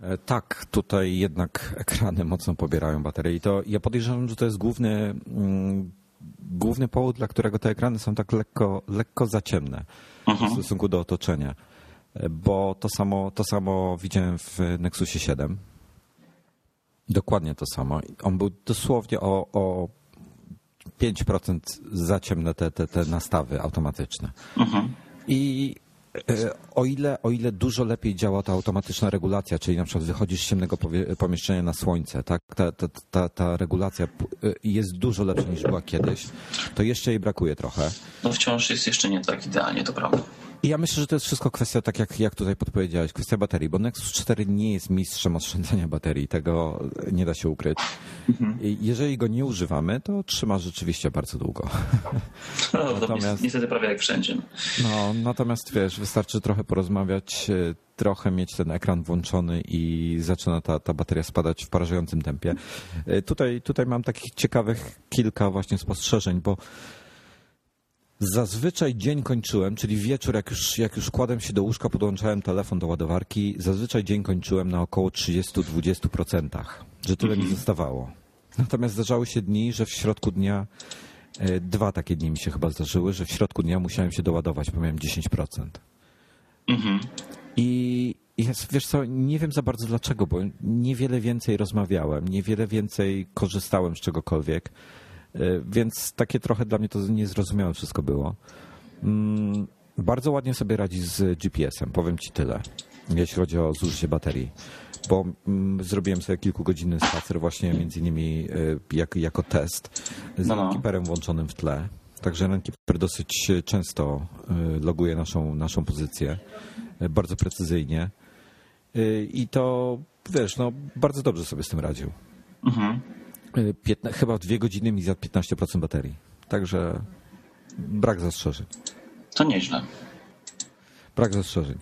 E, tak, tutaj jednak ekrany mocno pobierają baterie i to ja podejrzewam, że to jest główny, mm, główny powód, dla którego te ekrany są tak lekko, lekko za ciemne mhm. w stosunku do otoczenia. E, bo to samo, to samo widziałem w Nexusie 7. Dokładnie to samo. On był dosłownie o, o 5% za ciemne te, te, te nastawy automatyczne. Mhm. I o ile, o ile dużo lepiej działa ta automatyczna regulacja, czyli na przykład wychodzisz z ciemnego pomieszczenia na słońce, tak? ta, ta, ta, ta regulacja e, jest dużo lepsza niż była kiedyś, to jeszcze jej brakuje trochę. No wciąż jest jeszcze nie tak idealnie, to prawda. I ja myślę, że to jest wszystko kwestia, tak jak, jak tutaj podpowiedziałeś, kwestia baterii, bo Nexus 4 nie jest mistrzem oszczędzania baterii, tego nie da się ukryć. Mhm. Jeżeli go nie używamy, to trzyma rzeczywiście bardzo długo. No, natomiast, niestety prawie jak wszędzie. No, natomiast wiesz, wystarczy trochę porozmawiać, e, trochę mieć ten ekran włączony i zaczyna ta, ta bateria spadać w porażającym tempie. E, tutaj, tutaj mam takich ciekawych kilka właśnie spostrzeżeń, bo Zazwyczaj dzień kończyłem, czyli wieczór, jak już, jak już kładłem się do łóżka, podłączałem telefon do ładowarki, zazwyczaj dzień kończyłem na około 30-20%, że tyle mi mhm. zostawało. Natomiast zdarzały się dni, że w środku dnia, e, dwa takie dni mi się chyba zdarzyły, że w środku dnia musiałem się doładować, bo miałem 10%. Mhm. I jest, wiesz co, nie wiem za bardzo dlaczego, bo niewiele więcej rozmawiałem, niewiele więcej korzystałem z czegokolwiek. E, więc takie trochę dla mnie to niezrozumiałe wszystko było. Mm, bardzo ładnie sobie radzi z GPS-em, powiem ci tyle, jeśli chodzi o zużycie baterii. Bo mm, zrobiłem sobie kilkugodzinny spacer właśnie między innymi e, jak, jako test z no, no. włączonym w tle. Także Runkeeper dosyć często e, loguje naszą, naszą pozycję, bardzo precyzyjnie. I to, wiesz, no, bardzo dobrze sobie z tym radził. Mhm. 15, chyba w dwie godziny mi zjadł 15% baterii. Także brak zastrzeżeń. To nieźle. Brak zastrzeżeń.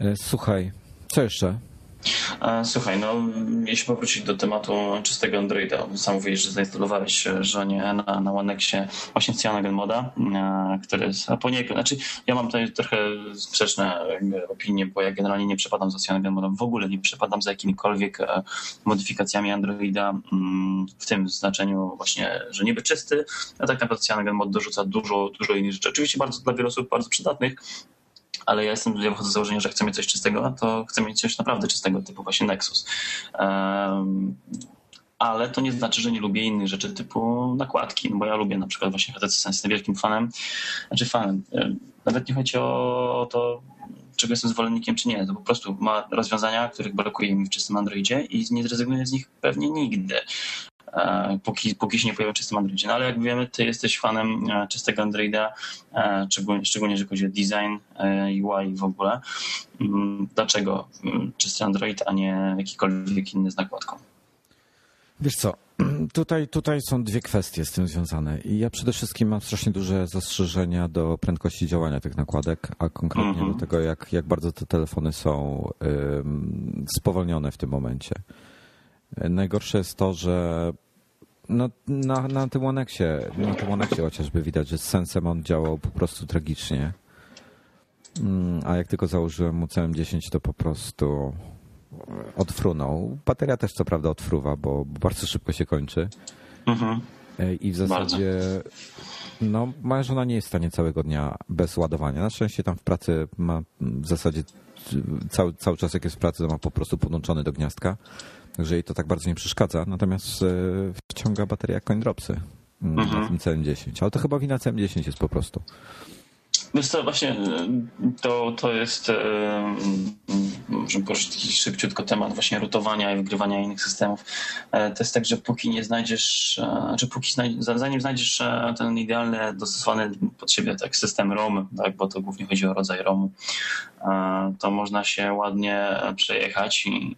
E, słuchaj, co jeszcze? Słuchaj, no jeśli powrócić do tematu czystego Androida, sam mówisz, że zainstalowałeś żonie na, na Onexie właśnie Cyanogen Moda, który jest poniekąd, znaczy ja mam tutaj trochę sprzeczne opinie, bo ja generalnie nie przepadam za Cyanogen Modem, w ogóle nie przepadam za jakimikolwiek e, modyfikacjami Androida mm, w tym znaczeniu właśnie, że niby czysty, a tak naprawdę Cyanogen Mod dorzuca dużo, dużo innych rzeczy. Oczywiście bardzo dla wielu osób bardzo przydatnych, ale ja jestem, ja wychodzę z założenia, że chcę mieć coś czystego, to chcę mieć coś naprawdę czystego, typu właśnie Nexus. Um, ale to nie znaczy, że nie lubię innych rzeczy typu nakładki, no bo ja lubię na przykład właśnie HTC Sense, jestem wielkim fanem, znaczy fanem, nawet nie chodzi o to, czego jestem zwolennikiem, czy nie. To po prostu ma rozwiązania, których brakuje mi w czystym Androidzie i nie zrezygnuję z nich pewnie nigdy. E, póki, póki się nie pojawią czystym Androidzie. No ale jak wiemy, ty jesteś fanem e, czystego Androida, e, szczególnie, szczególnie jeżeli chodzi o design, UI w ogóle. Mm, dlaczego mm, czysty Android, a nie jakikolwiek inny z nakładką? Wiesz co, tutaj, tutaj są dwie kwestie z tym związane. I ja przede wszystkim mam strasznie duże zastrzeżenia do prędkości działania tych nakładek, a konkretnie mm -hmm. do tego, jak, jak bardzo te telefony są um, spowolnione w tym momencie. Najgorsze jest to, że no, na, na tym Onexie, na tym Onexie chociażby widać, że z sensem on działał po prostu tragicznie. Mm, a jak tylko założyłem mu CM10, to po prostu odfrunął. Bateria też co prawda odfruwa, bo bardzo szybko się kończy. Mhm. I w zasadzie No, moja żona nie jest w stanie całego dnia bez ładowania. Na szczęście tam w pracy ma w zasadzie cały, cały czas jak jest w pracy, to ma po prostu podłączony do gniazdka. Także jej to tak bardzo nie przeszkadza. Natomiast e, wciąga bateria jak dropsy mm, mhm. na tym CM10. Ale to chyba wina CM10 jest po prostu. Wiesz co, właśnie to, to jest, możemy poruszyć szybciutko temat właśnie rutowania i wygrywania innych systemów. E, to jest tak, że póki nie znajdziesz, e, czy póki zanim znajdziesz e, ten idealny, dostosowany pod siebie tak, system ROM, tak, bo to głównie chodzi o rodzaj ROMu, to można się ładnie przejechać i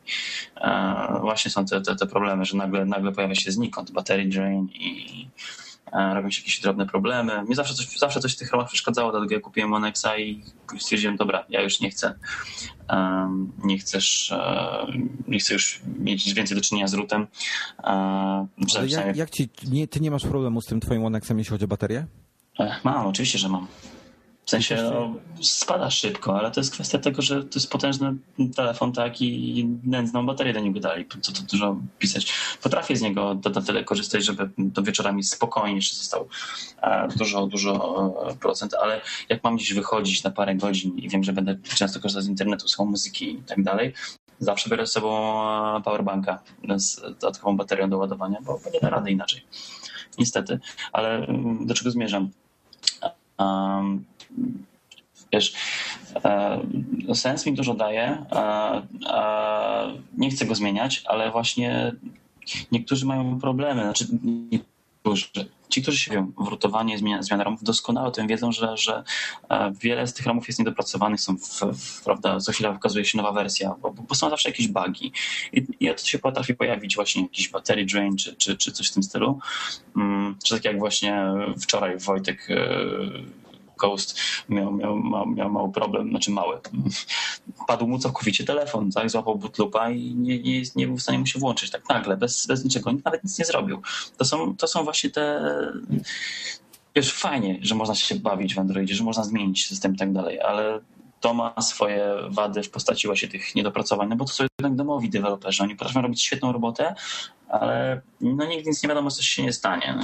właśnie są te, te, te problemy, że nagle, nagle pojawia się znikąd battery drain i E, robią się jakieś drobne problemy. Mi zawsze coś, zawsze coś w tych ramach przeszkadzało, dlatego ja kupiłem Onexa i stwierdziłem, dobra, ja już nie chcę nie chcesz, e, nie chcę już mieć więcej do czynienia z routem. E, jak, jak ci, nie, ty nie masz problemu z tym twoim Onexem, jeśli chodzi o baterię? Mam, oczywiście, że mam. W sensie no, spada szybko, ale to jest kwestia tego, że to jest potężny telefon, tak, i nędzną baterię do niego dali. Co to dużo pisać. Potrafię z niego do tyle korzystać, żeby do wieczorami spokojnie jeszcze został dużo, dużo e, procent, ale jak mam gdzieś wychodzić na parę godzin i wiem, że będę często korzystał z internetu, są muzyki i tak dalej, zawsze biorę z sobą e, powerbanka z dodatkową baterią do ładowania, bo, nie da rady inaczej. Niestety. Ale mm, do czego zmierzam? Um, wiesz, e, sens mi dużo daje. Nie chcę go zmieniać, ale właśnie niektórzy mają problemy. Znaczy, niektórzy. Ci, którzy się w rutowanie, zmiana, zmiana ramów, doskonale o tym wiedzą, że, że e, wiele z tych ramów jest niedopracowanych, są w, w, prawda, co chwila wykazuje się nowa wersja, bo, bo są zawsze jakieś bugi. I, i to się potrafi pojawić właśnie jakiś battery drain, czy, czy, czy coś w tym stylu. Mm, czy tak jak właśnie wczoraj Wojtek Ghost miał, miał, miał, mały problem, znaczy mały. Padł mu całkowicie telefon, tak? złapał bootloopa i nie, nie, nie był w stanie mu się włączyć tak nagle, bez, bez niczego, nawet nic nie zrobił. To są, to są właśnie te wiesz, fajnie, że można się bawić w Androidzie, że można zmienić system i tak dalej, ale to ma swoje wady w postaci właśnie tych niedopracowań, no bo to są jednak domowi deweloperzy, oni potrafią robić świetną robotę, ale no nigdy nic nie wiadomo, co się nie stanie. No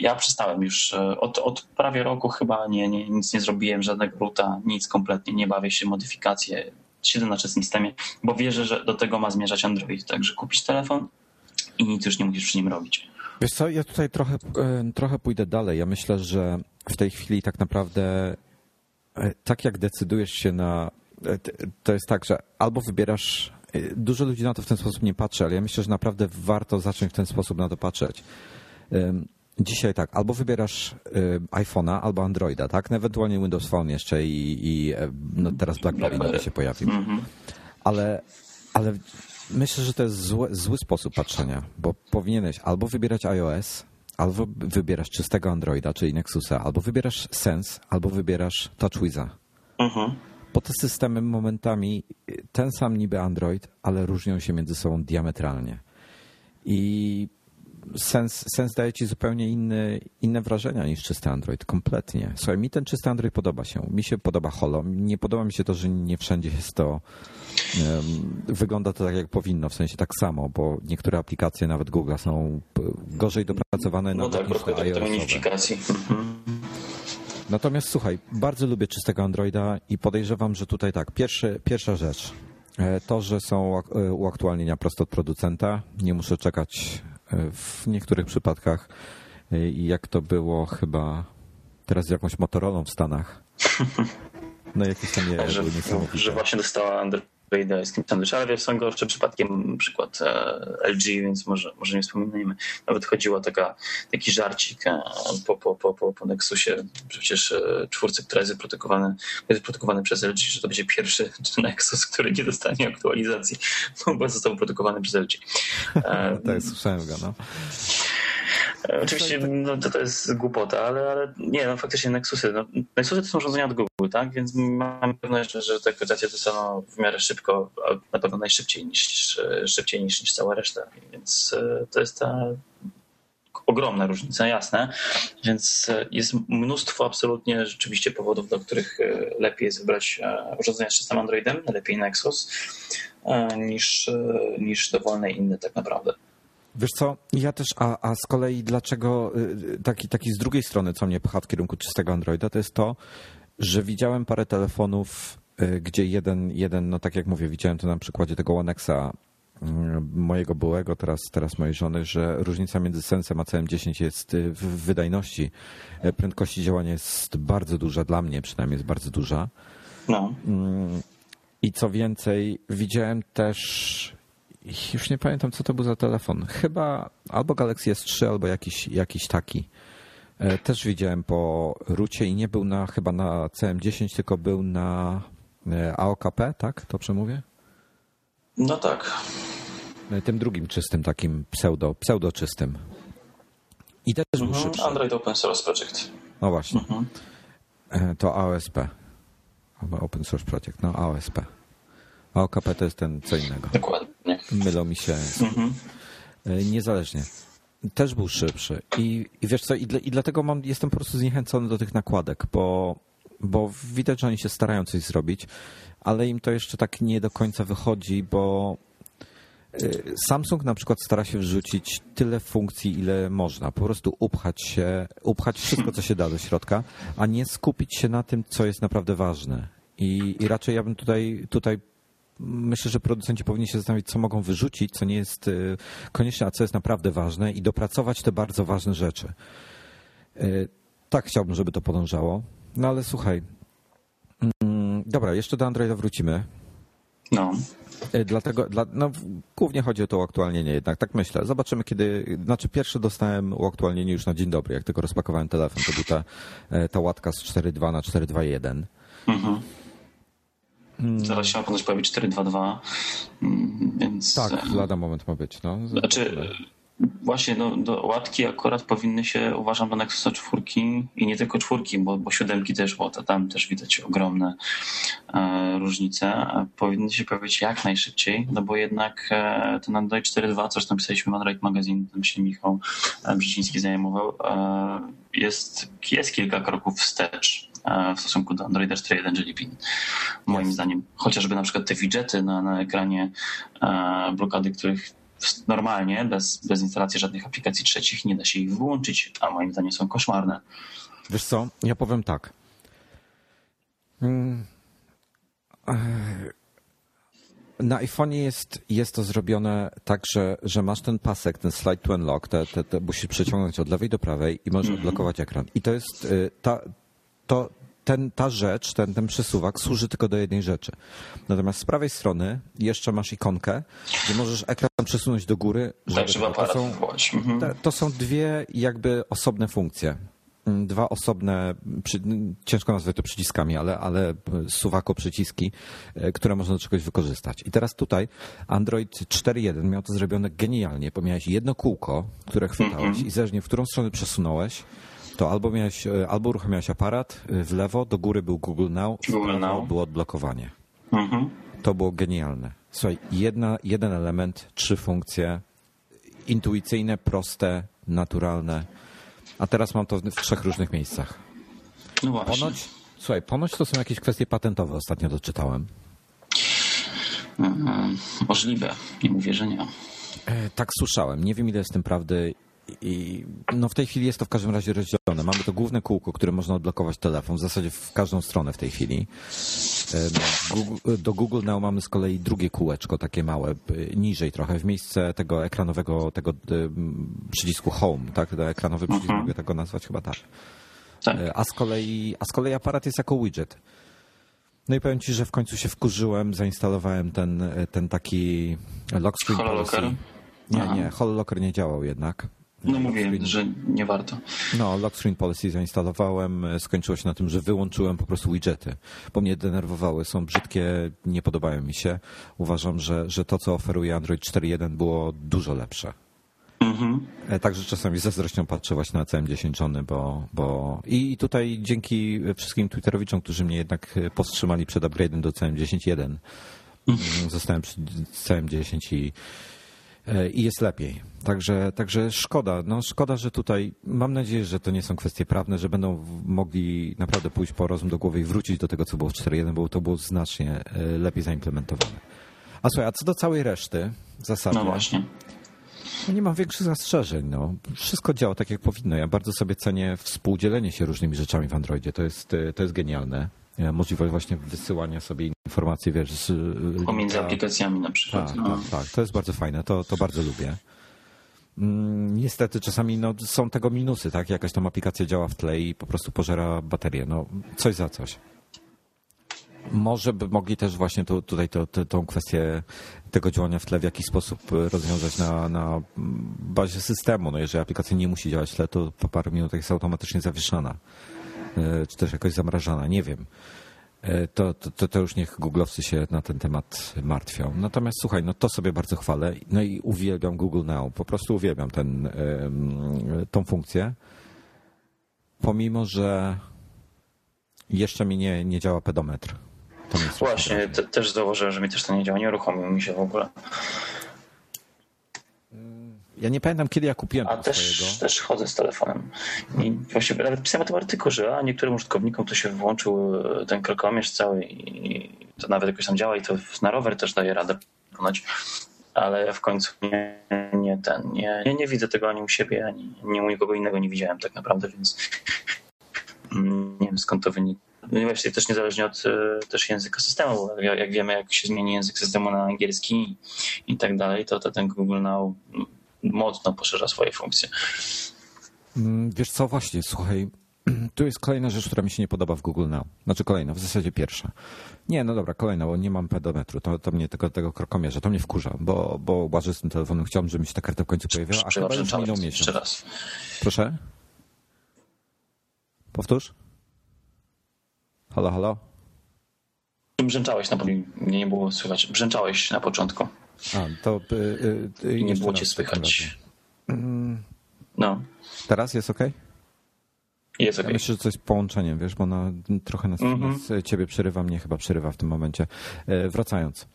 ja przestałem już, e, od, od prawie roku chyba nie, nie, nic nie zrobiłem, żadnego ruta, nic kompletnie, nie bawię się modyfikacje, siedzę na czystym systemie, bo wierzę, że do tego ma zmierzać Android, także kupić telefon i nic już nie musisz przy nim robić. Wiesz co, ja tutaj trochę, e, trochę pójdę dalej. Ja myślę, że w tej chwili tak naprawdę tak jak decydujesz się na. To jest tak, że albo wybierasz Dużo ludzi na to w ten sposób nie patrzy, ale ja myślę, że naprawdę warto zacząć w ten sposób na to patrzeć. Dzisiaj tak, albo wybierasz iPhone'a, albo Androida, tak? No, ewentualnie Windows Phone jeszcze i, i e, no teraz BlackBerry nowy się pojawił. Mhm. Ale, ale myślę, że to jest zły, zły sposób patrzenia, bo powinieneś albo wybierać iOS, albo wybierasz czystego Androida, czyli Nexusa, albo wybierasz Sense, albo wybierasz TouchWiza. Mhm. Bo te systemy momentami, ten sam niby Android, ale różnią się między sobą diametralnie. I sens, sens daje ci zupełnie inny, inne wrażenia niż czysty Android, kompletnie. Słuchaj, mi ten czysty Android podoba się. Mi się podoba Holo. Nie podoba mi się to, że nie wszędzie jest to, um, wygląda to tak jak powinno, w sensie tak samo, bo niektóre aplikacje, nawet Google, są gorzej dopracowane no tak, niż te iOS-owe. Natomiast słuchaj, bardzo lubię czystego Androida i podejrzewam, że tutaj tak, pierwszy, pierwsza rzecz, e, to, że są e, uaktualnienia prosto od producenta, nie muszę czekać w niektórych przypadkach, jak to było chyba teraz z jakąś Motorola w Stanach. No jakieś tam je, że, że właśnie dostała Android idealskim sandwich, ale są gorsze przypadkiem przykład e, LG, więc może, może nie wspominajmy. Nawet chodziło taka, taki żarcik e, po, po, po, po, po Nexusie, przecież e, czwórce, która jest wyprodukowany, jest przez LG, że to będzie pierwszy Nexus, który nie dostanie aktualizacji, bo został wyprodukowany przez LG. tak, słyszałem go, no. Oczywiście no, to, to jest głupota, ale, ale nie, no faktycznie Nexusy. No, Nexusy to są urządzenia od Google, tak? Więc mam pewność, że, te aktualizacje to są w miarę szybko, a na pewno najszybciej niż, szybciej niż, niż cała reszta. Więc e, to jest ta ogromna różnica, jasne. Więc e, jest mnóstwo absolutnie rzeczywiście powodów, dla których e, lepiej jest wybrać urządzenia z czystym Androidem, lepiej Nexus, niż, niż dowolne inne tak naprawdę. Wiesz co, ja też, a, a z kolei dlaczego y, taki, taki z drugiej strony, co mnie pcha w kierunku czystego Androida, to jest to, że widziałem parę telefonów, y, gdzie jeden, jeden, no tak jak mówię, widziałem to na przykładzie tego One Xa y, mojego byłego, teraz, teraz mojej żony, że różnica między Sensem a CM10 jest w wydajności. Prędkości działania jest bardzo duża, dla mnie przynajmniej jest bardzo duża. No. Mm, I co więcej, widziałem też już nie pamiętam, co to był za telefon. Chyba albo Galaxy S3, albo jakiś, jakiś taki. E, też widziałem po rucie i nie był na chyba na CM10, tylko był na e, AOKP, tak? To przemówię? No tak. E, tym drugim czystym, takim pseudo, pseudo czystym. I też był mhm, szybszy. Android Open Source Project. No właśnie. Mhm. To AOSP. Open Source Project, no AOSP. AOKP to jest ten co innego. Dokładnie. Mylą mi się. Mhm. E, niezależnie. Też był szybszy. I, i wiesz co, i, dla, i dlatego mam, jestem po prostu zniechęcony do tych nakładek, bo, bo widać, że oni się starają coś zrobić, ale im to jeszcze tak nie do końca wychodzi, bo e, Samsung na przykład stara się wrzucić tyle funkcji, ile można. Po prostu upchać się, upchać wszystko, co się da do środka, a nie skupić się na tym, co jest naprawdę ważne. I, i raczej ja bym tutaj, tutaj myślę, że producenci powinni się zastanowić, co mogą wyrzucić, co nie jest y, konieczne, a co jest naprawdę ważne i dopracować te bardzo ważne rzeczy. Y, tak chciałbym, żeby to podążało. No ale słuchaj. Mm, dobra, jeszcze do Androida wrócimy. No. Y, dlatego, dla, no, głównie chodzi o to uaktualnienie jednak, tak myślę. Zobaczymy kiedy, znaczy pierwszy dostałem uaktualnienie już na dzień dobry, jak tylko rozpakowałem telefon, to była ta, ta łatka z 4.2 na 4.2.1. Mhm. Hmm. Zaraz się ma ponoć pojawić 422, mm, więc... Tak, lada moment ma być. No. Znaczy, właśnie no, do łatki akurat powinny się, uważam, do Nexusa czwórki i nie tylko czwórki, bo, bo siódemki też, bo tam też widać ogromne e, różnice, powinny się pojawić jak najszybciej, no bo jednak e, ten Android 4.2, coś tam pisaliśmy w Android Magazine, tam się Michał e, Brzeziński zajmował, e, jest, jest kilka kroków wstecz E, w stosunku do Androida 4.1 Jelly Bean. Moim zdaniem. Chociażby na przykład te widgety na, na ekranie e, blokady, których normalnie, bez, bez instalacji żadnych aplikacji trzecich, nie da się ich wyłączyć, a moim zdaniem są koszmarne. Wiesz co, ja powiem tak. Mm. Na iPhone'ie jest, jest to zrobione tak, że, że masz ten pasek, ten slide to unlock, te, te, te musisz przeciągnąć od lewej do prawej i możesz mm -hmm. odblokować ekran. I to jest ta, to ten, ta rzecz, ten, ten przesuwak służy tylko do jednej rzeczy. Natomiast z prawej strony jeszcze masz ikonkę, gdzie możesz ekran przesunąć do góry. Żeby to, są, mhm. to są dwie jakby osobne funkcje. Mm, dwa osobne, ciężko nazwać to przyciskami, ale, ale suwako przyciski, e, które można do czegoś wykorzystać. I teraz tutaj Android 4.1 miał to zrobione genialnie, bo miałeś jedno kółko, które chwytałeś mm -hmm. i zależnie w którą stronę przesunąłeś, to albo, miałeś, e, albo uruchamiałeś aparat e, w lewo, do góry był Google Now, w Google Now. było odblokowanie. Mhm. To było genialne. Słuchaj, jedna, jeden element, trzy funkcje, intuicyjne, proste, naturalne. A teraz mam to w trzech różnych miejscach. No właśnie. Ponoć, słuchaj, ponoć to są jakieś kwestie patentowe, ostatnio doczytałem. Mhm. Możliwe, nie mówię, że nie. E, tak słyszałem. Nie wiem, ile jest tym prawdy i no w tej chwili jest to w każdym razie rozdzielone. Mamy to główne kółko, które można odblokować telefon, w zasadzie w każdą stronę w tej chwili. Do Google Now mamy z kolei drugie kółeczko, takie małe, niżej trochę, w miejsce tego ekranowego, tego przycisku Home, tak? Ekranowy przycisk, mhm. mogę tego nazwać chyba tak. tak. E, a, z kolei, a z kolei aparat jest jako widget. No i powiem Ci, że w końcu się wkurzyłem, zainstalowałem ten, ten taki lock screen policy. Nie, nie, HoloLocker nie działał jednak. No mówiłem, że nie warto. No, Lock Screen Policy zainstalowałem, skończyło się na tym, że wyłączyłem po prostu widgety, bo mnie denerwowały, są brzydkie, nie podobają mi się. Uważam, że, że to, co oferuje Android 4.1 było dużo lepsze. Mhm. E, także czasami ze zazdrością patrzę właśnie na CM10 Johnny, bo, bo... I tutaj dzięki wszystkim Twitterowiczom, którzy mnie jednak powstrzymali przed upgrade'em do CM10.1, mhm. zostałem przy CM10 i i jest lepiej. Także, także szkoda. No, szkoda, że tutaj mam nadzieję, że to nie są kwestie prawne, że będą mogli naprawdę pójść po rozum do głowy i wrócić do tego, co było w 4.1, bo to było znacznie e, lepiej zaimplementowane. A słuchaj, a co do całej reszty zasadnie. No właśnie. No nie mam większych zastrzeżeń. No. Wszystko działa tak, jak powinno. Ja bardzo sobie cenię współdzielenie się różnymi rzeczami w Androidzie. To jest, to jest genialne. E, możliwość właśnie wysyłania sobie informacji, wiesz, z, pomiędzy aplikacjami na przykład. Tak, no. tak, tak, to jest bardzo fajne, to, to bardzo lubię. Mm, niestety czasami no, są tego minusy, tak? Jakaś tam aplikacja działa w tle i po prostu pożera baterię. No, coś za coś. Może by mogli też właśnie tu, tutaj to, to, tą kwestię tego działania w tle w jakiś sposób rozwiązać na, na bazie systemu. No jeżeli aplikacja nie musi działać w tle, to po paru minutach jest automatycznie zawieszana. E, czy też jakoś zamrażana, nie wiem. E, to, to, to już niech googlowcy się na ten temat martwią. Natomiast słuchaj, no to sobie bardzo chwalę. No i uwielbiam Google Now. Po prostu uwielbiam ten, tą funkcję. Pomimo, że jeszcze mi nie, nie działa pedometr. Właśnie, te, też zauważyłem, że mi też to nie działa. Nie uruchomił mi się w ogóle. Ja nie pamiętam, kiedy ja kupiłem A też, swojego. też chodzę z telefonem. I właściwie nawet pisałem o tym artykuł, że a niektórym użytkownikom to się włączył e, ten krokomierz cały i to nawet jakoś tam działa i to na rower też daje radę pokonać. Ale ja w końcu nie, nie ten, nie, nie, nie widzę tego ani u siebie, ani u nikogo innego nie widziałem tak naprawdę, więc nie wiem skąd to wynika. No i właściwie też niezależnie od e, też języka systemu, jak, jak wiemy, jak się zmieni język systemu na angielski i tak dalej, to, to ten Google Now mocno poszerza swoje funkcje. Mm, wiesz co, właśnie, słuchaj, tu jest kolejna rzecz, która mi się nie podoba w Google Now. Znaczy kolejna, w zasadzie pierwsza. Nie, no dobra, kolejna, bo nie mam pedometru. To, to mnie tego, tego krokomierza, to mnie wkurza, bo, bo łażę z tym telefonem, chciałbym, żeby mi się ta karta w końcu pojawiła, a chyba już minął miesiąc. Jeszcze raz. Proszę? Powtórz? Halo, halo? Brzęczałeś na początku, nie było słychać. Brzęczałeś na początku. A, to... Y, y, y, nie było cię słychać. Mm. No. Teraz jest ok? Jest ok. Ja myślę, że coś z połączeniem, wiesz, bo ona trochę nas, mm -hmm. ciebie przerywa, mnie chyba przerywa w tym momencie. E, wracając.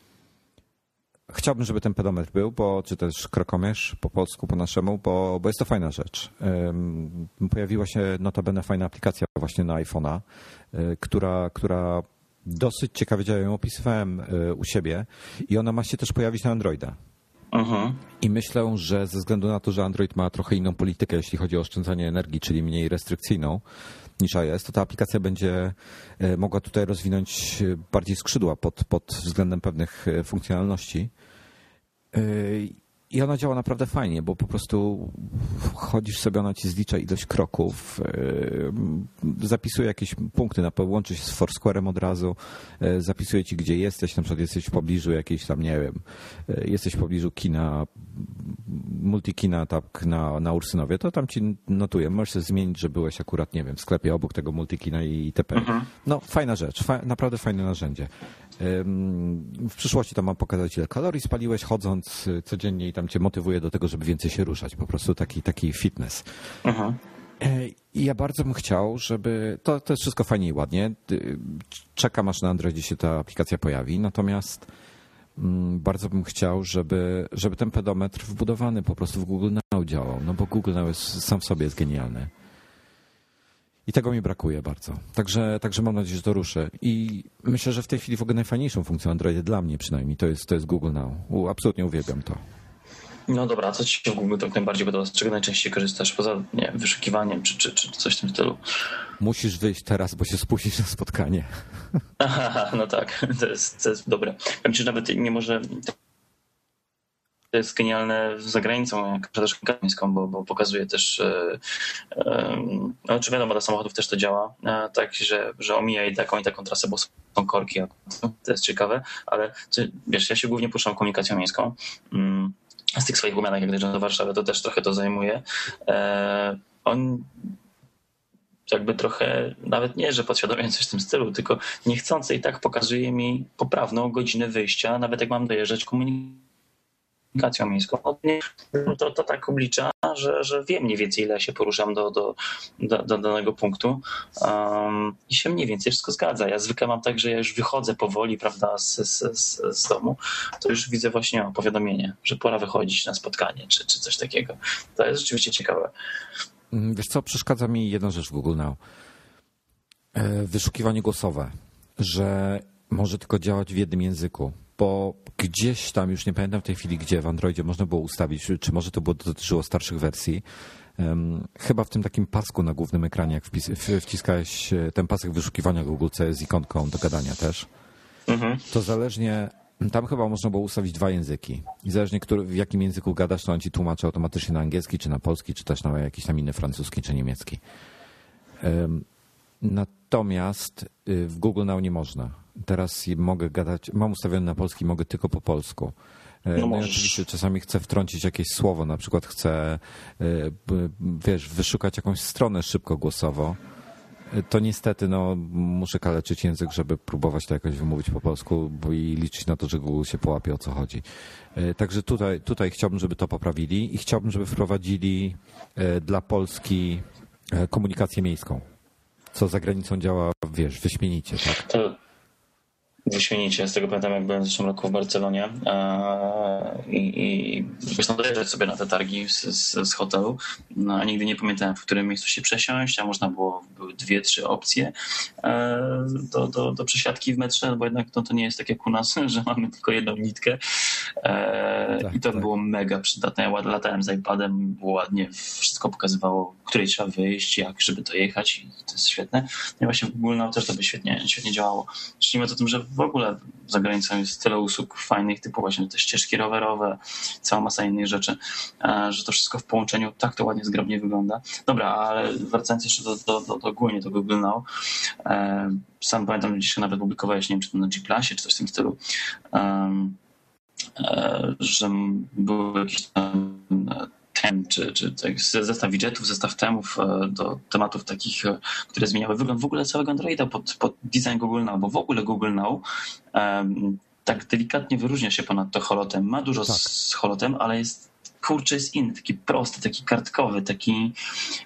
Chciałbym, żeby ten pedometr był, bo, czy też krokomierz po polsku, po naszemu, bo, bo jest to fajna rzecz. Pojawiła się notabene fajna aplikacja właśnie na iPhone'a, e, która, która dosyć ciekawie działa. Ją opisywałem e, u siebie i ona ma się też pojawić na Androida. Uh-huh. I myślę, że ze względu na to, że Android ma trochę inną politykę, jeśli chodzi o oszczędzanie energii, czyli mniej restrykcyjną niż iOS, to ta aplikacja będzie e, mogła tutaj rozwinąć bardziej skrzydła pod, pod względem pewnych funkcjonalności. I ona działa naprawdę fajnie, bo po prostu chodzisz sobie, ona ci zlicza ilość kroków, yy, zapisuje jakieś punkty, na łączy się z Foursquare'em od razu, yy, zapisuje ci, gdzie jesteś, na przykład jesteś w pobliżu jakiejś tam, nie wiem, yy, jesteś w pobliżu kina, multikina tak na, na Ursynowie, to tam ci notuje. Możesz się zmienić, że byłeś akurat, nie wiem, w sklepie obok tego multikina i itp. Mhm. No, fajna rzecz, fa naprawdę fajne narzędzie. W przyszłości tam mam pokazać, ile kalorii spaliłeś chodząc codziennie i tam cię motywuje do tego, żeby więcej się ruszać. Po prostu taki, taki fitness. Aha. E, I ja bardzo bym chciał, żeby. To, to jest wszystko fajnie i ładnie. Czekam aż na Androidzie się ta aplikacja pojawi. Natomiast bardzo bym chciał, żeby, żeby ten pedometr wbudowany po prostu w Google Now działał. No bo Google Now jest, sam w sobie jest genialny. I tego mi brakuje bardzo. Także, także mam nadzieję, że to ruszę. I myślę, że w tej chwili w ogóle najfajniejszą funkcją Androidzie dla mnie przynajmniej to jest, to jest Google Now. U, absolutnie uwielbiam to. No dobra, co ci się w Google tak najbardziej podoba? Z czego najczęściej korzystasz poza nie, wyszukiwaniem czy, czy, czy coś w tym stylu? Musisz wyjść teraz, bo się spóźnisz na spotkanie. Aha, no tak, to jest, to jest dobre. Wiem, że nawet nie może to jest genialne za granicą, jak sprzedaż komunikacją bo, bo pokazuje też, e, no, czy wiadomo, dla samochodów też to działa, e, tak, że, że omija taką i taką trasę, bo są korki, to jest ciekawe, ale wiesz, ja się głównie puszczam komunikacją miejską. Mm, z tych swoich umianek, jak dojeżdżam do Warszawy, to też trochę to zajmuje. On jakby trochę, nawet nie, że podświadomie coś w tym stylu, tylko niechcący i tak pokazuje mi poprawną godzinę wyjścia, nawet jak mam dojeżdżać komunikacją komunikacją miejską, to, to tak oblicza, że, że wiem mniej więcej, ile się poruszam do, do, do, do danego punktu um, i się mniej więcej wszystko zgadza. Ja zwykle mam tak, że ja już wychodzę powoli, prawda, z, z, z, z domu, to już widzę właśnie o, powiadomienie, że pora wychodzić na spotkanie, czy, czy coś takiego. To jest rzeczywiście ciekawe. Mm, wiesz co, przeszkadza mi jedna rzecz w Google Now. E, wyszukiwanie głosowe, że może tylko działać w jednym języku bo gdzieś tam, już nie pamiętam w tej chwili, gdzie w Androidzie można było ustawić, czy może to było dotyczyło starszych wersji, chyba w tym takim pasku na głównym ekranie, jak wpis, wciskałeś e, ten pasek wyszukiwania Google C z ikonką do gadania też, mhm. to zależnie tam chyba można było ustawić dwa języki. I zależnie który, w jakim języku gadasz, to on ci tłumaczy automatycznie na angielski, czy na polski, czy też na jakiś tam inny francuski, czy niemiecki. Natomiast y, w Google Now nie można. Teraz mogę gadać, mam ustawiony na polski, mogę tylko po polsku. E, no, no i oczywiście czasami chcę wtrącić jakieś słowo, na przykład chcę, e, wiesz, wyszukać jakąś stronę szybko głosowo. E, to niestety no, muszę kaleczyć język, żeby próbować to jakoś wymówić po polsku bo i liczyć na to, że Google się połapie o co chodzi. Także tutaj, tutaj chciałbym, żeby to poprawili i chciałbym, żeby wprowadzili dla Polski komunikację miejską, co za granicą działa, wiesz, wyśmienicie. Tak? Wyśmienicie. Z tego pamiętam, jak byłem w zeszłym roku w Barcelonie i, zresztą dojeżdżać sobie na te targi z, z, z, hotelu, no, a nigdy nie pamiętałem, w którym miejscu się przesiąść, a można było, były dwie, trzy opcje e, do, do, do przesiadki w metrze, bo jednak no, to nie jest tak jak u nas, że mamy tylko jedną nitkę e, tak, i to tak. było mega przydatne. Ja latałem z iPadem, było ładnie, wszystko pokazywało, której trzeba wyjść, jak, żeby dojechać i to jest świetne. No i właśnie w Google Now też to by świetnie, świetnie działało. Zacznijmy o tym, że w ogóle za granicą jest tyle usług fajnych, typu właśnie te ścieżki rowerowe, cała masa innych rzeczy, e, że to wszystko w połączeniu tak to ładnie, zgrabnie wygląda. Dobra, ale wracając jeszcze do, do, do, do ogólnie do Google Now, e, sam pamiętam, dzisiaj nawet publikowałeś, nie wiem, czy to na G czy coś w tym stylu, e, że były jakieś tam tem, czy, czy tak, zestaw widgetów, zestaw temów e, do tematów takich, e, które zmieniały wygląd w ogóle całego Androida pod, pod design Google Now, bo w ogóle Google Now um, tak delikatnie wyróżnia się ponad to holotem. Ma dużo tak. z holotem, ale jest kurczę, jest inny, taki prosty, taki kartkowy, taki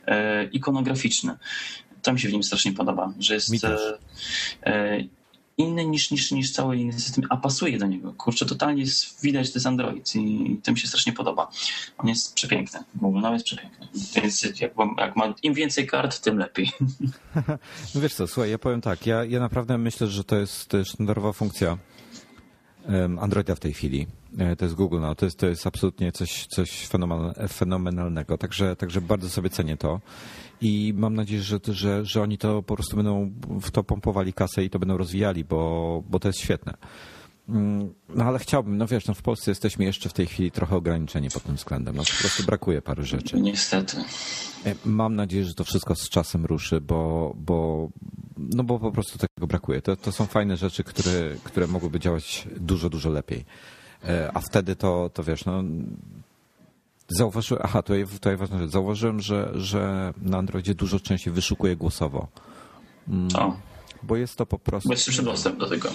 e, ikonograficzny. To mi się w nim strasznie podoba, że jest e, inny niż, niż, niż cały inny system, a pasuje do niego. Kurczę, totalnie jest, widać, to jest Android i to mi się strasznie podoba. On jest przepiękny. Google Now jest przepiękny. Więc jak, jak ma im więcej kart, tym lepiej. No wiesz co, słuchaj, ja powiem tak, ja, ja naprawdę myślę, że to jest sztandarowa funkcja Androida w tej chwili. E, to jest Google Now, to jest, to jest absolutnie coś, coś fenomenalnego, także, także bardzo sobie cenię to i mam nadzieję, że, że, że oni to po prostu będą w to pompowali kasę i to będą rozwijali, bo, bo to jest świetne. Mm, no ale chciałbym, no wiesz, no w Polsce jesteśmy jeszcze w tej chwili trochę ograniczeni pod tym względem. No po prostu brakuje parę rzeczy. Niestety. E, mam nadzieję, że to wszystko z czasem ruszy, bo, bo, no bo po prostu tego brakuje. To, to są fajne rzeczy, które, które mogłyby działać dużo, dużo lepiej. E, a wtedy to, to wiesz, no Zauważyłem, aha, tutaj, tutaj ważna rzecz. Zauważyłem, że, że na Androidzie dużo częściej wyszukuje głosowo. Mm, o. Bo jest to po prostu. Bo jest szybszy dostęp do tego.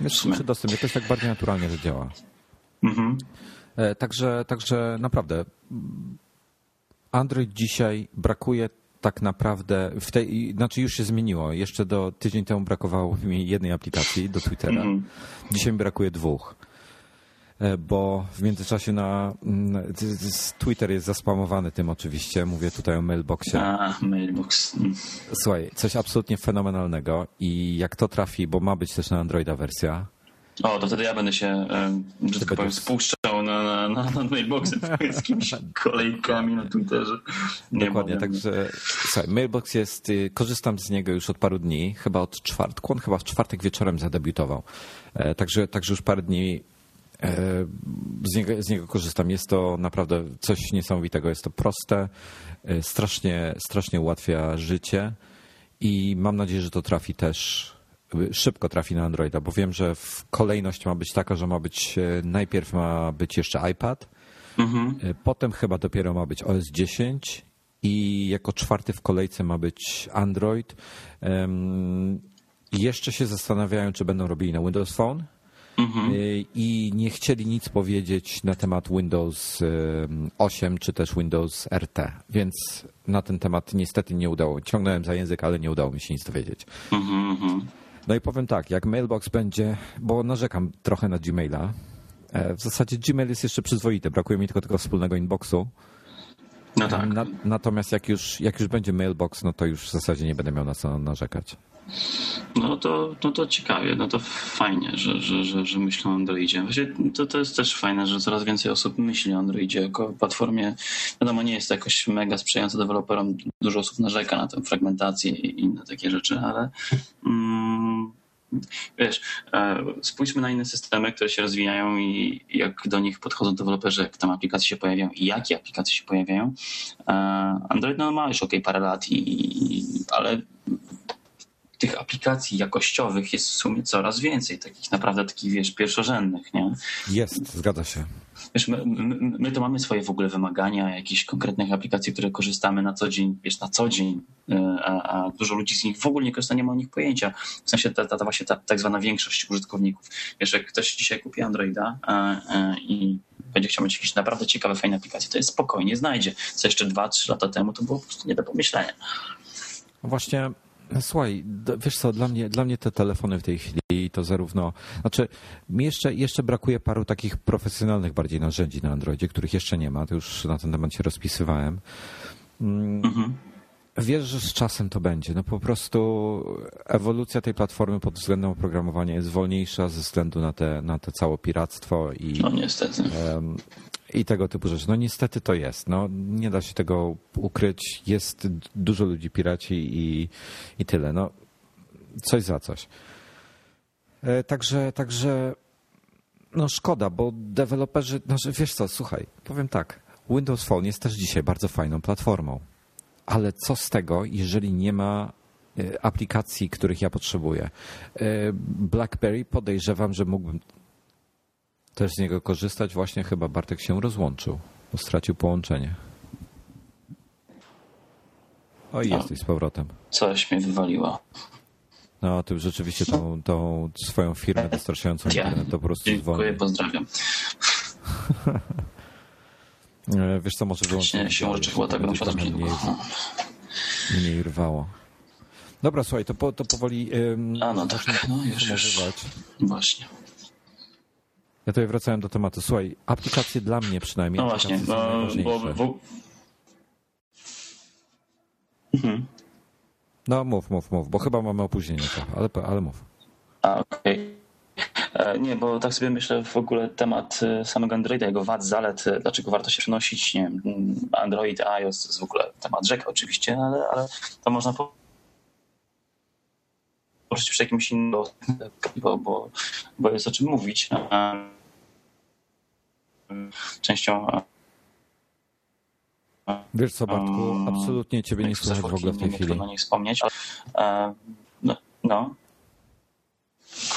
Jest szybszy dostęp, to jest tak bardziej naturalnie, że działa. Mhm. E, także, także naprawdę Android dzisiaj brakuje tak naprawdę, w tej, znaczy już się zmieniło. Jeszcze do tydzień temu brakowało mi jednej aplikacji do Twittera. Mhm. Dzisiaj mi brakuje dwóch. E, bo w międzyczasie na Twitter jest zaspamowany tym oczywiście. Mówię tutaj o mailboxie. A, mailbox. Mm. Słuchaj, coś absolutnie fenomenalnego i jak to trafi, bo ma być też na Androida wersja. O, to wtedy ja będę się, że tak powiem, spuszczał na, na, na, na mailboxy z kimś kolejkami na Twitterze. Nie Dokładnie, także słuchaj, mailbox jest, y, korzystam z niego już od paru dni, chyba od czwartku, on chyba w czwartek wieczorem zadebiutował. E, także, także już parę dni z niego, z niego korzystam. Jest to naprawdę coś niesamowitego. Jest to proste, e, strasznie, strasznie ułatwia życie i mam nadzieję, że to trafi też e, szybko trafi na Androida, bo wiem, że kolejność ma być taka, że ma być najpierw ma być jeszcze iPad, mhm. potem chyba dopiero ma być OS 10 i jako czwarty w kolejce ma być Android. Jeszcze się zastanawiają, czy będą robili na Windows Phone Mhm. Y, I nie chcieli nic powiedzieć na temat Windows 8 czy też Windows RT, więc na ten temat niestety nie udało. Ciągnąłem za język, ale nie udało mi się nic dowiedzieć. Mhm, mhm. No i powiem tak, jak Mailbox będzie, bo narzekam trochę na Gmaila. E, w zasadzie Gmail jest jeszcze przyzwoity, brakuje mi tylko tego wspólnego inboxu. No tak. Na, natomiast jak już, jak już będzie Mailbox, no to już w zasadzie nie będę miał na co narzekać. No to, no to ciekawie, no to fajnie, że, że, że, że myślą o Androidzie. Właśnie to, to jest też fajne, że coraz więcej osób myśli o Androidzie jako platformie. Wiadomo, nie jest to jakoś mega sprzyjające deweloperom. Dużo osób narzeka na tę fragmentację i inne takie rzeczy, ale mm, wiesz, e, spójrzmy na inne systemy, które się rozwijają i jak do nich podchodzą deweloperzy, jak tam aplikacje się pojawiają i jakie aplikacje się pojawiają. E, Android no, ma już ok parę lat, i, ale tych aplikacji jakościowych jest w sumie coraz więcej, takich naprawdę takich, wiesz, pierwszorzędnych, nie? Jest, zgadza się. Wiesz, my, my, my to mamy swoje w ogóle wymagania, jakichś konkretnych aplikacji, które korzystamy na co dzień, wiesz, na co dzień, e, a, a dużo ludzi z nich w ogóle nie korzysta, nie ma o nich pojęcia. W sensie ta, ta, ta właśnie ta tak zwana większość użytkowników. Wiesz, jak ktoś dzisiaj kupi Androida a, a, i będzie chciał mieć jakieś naprawdę ciekawe, fajne aplikacje, to jest spokojnie znajdzie. Co jeszcze dwa, trzy lata temu to było po prostu nie do pomyślenia. Właśnie Słuchaj, wiesz co, dla mnie, dla mnie te telefony w tej chwili to zarówno, znaczy mi jeszcze, jeszcze brakuje paru takich profesjonalnych bardziej narzędzi na Androidzie, których jeszcze nie ma, to już na ten temat się rozpisywałem. Mm, mhm. Wiesz, że z czasem to będzie. No po prostu ewolucja tej platformy pod względem oprogramowania jest wolniejsza ze względu na te, na te całe piractwo i. No niestety. I tego typu rzeczy. No niestety to jest. No, nie da się tego ukryć. Jest dużo ludzi piraci i, i tyle. No, coś za coś. E, także, także no szkoda, bo deweloperzy, znaczy wiesz co, słuchaj, powiem tak, Windows Phone jest też dzisiaj bardzo fajną platformą, ale co z tego, jeżeli nie ma e, aplikacji, których ja potrzebuję? E, BlackBerry podejrzewam, że mógłbym też z niego korzystać. Właśnie chyba Bartek się rozłączył, bo stracił połączenie. O i no. jesteś z powrotem. Coś mnie wywaliło. No, ty rzeczywiście tą, tą swoją firmę dostarczającą ja. internet to po prostu Dziękuję, pozdrawiam. E, wiesz co, może wyłączyć. Nie, się może chyba tak mniej, mniej rwało. Dobra, słuchaj, to, po, to powoli um, A no tak, no już, już. Właśnie. Ja tutaj wracałem do tematu. Słuchaj, aplikacje dla mnie przynajmniej. No właśnie, bo, bo, bo... Mhm. No mów, mów, mów, bo chyba mamy opóźnienie ale, ale mów. A, okej. Okay. E, nie, bo tak sobie myślę w ogóle temat e, samego Androida, jego wad, zalet, e, dlaczego warto się przenosić, nie wiem, Android, iOS to jest w ogóle temat rzeka oczywiście, ale, ale to można poruszyć przy jakimś innym, bo, bo, bo jest o czym mówić. Częścią Wiesz co, Bartku, absolutnie ciebie nie słychać w ogóle w tej chwili. Trudno nie wspomnieć, ale no, no.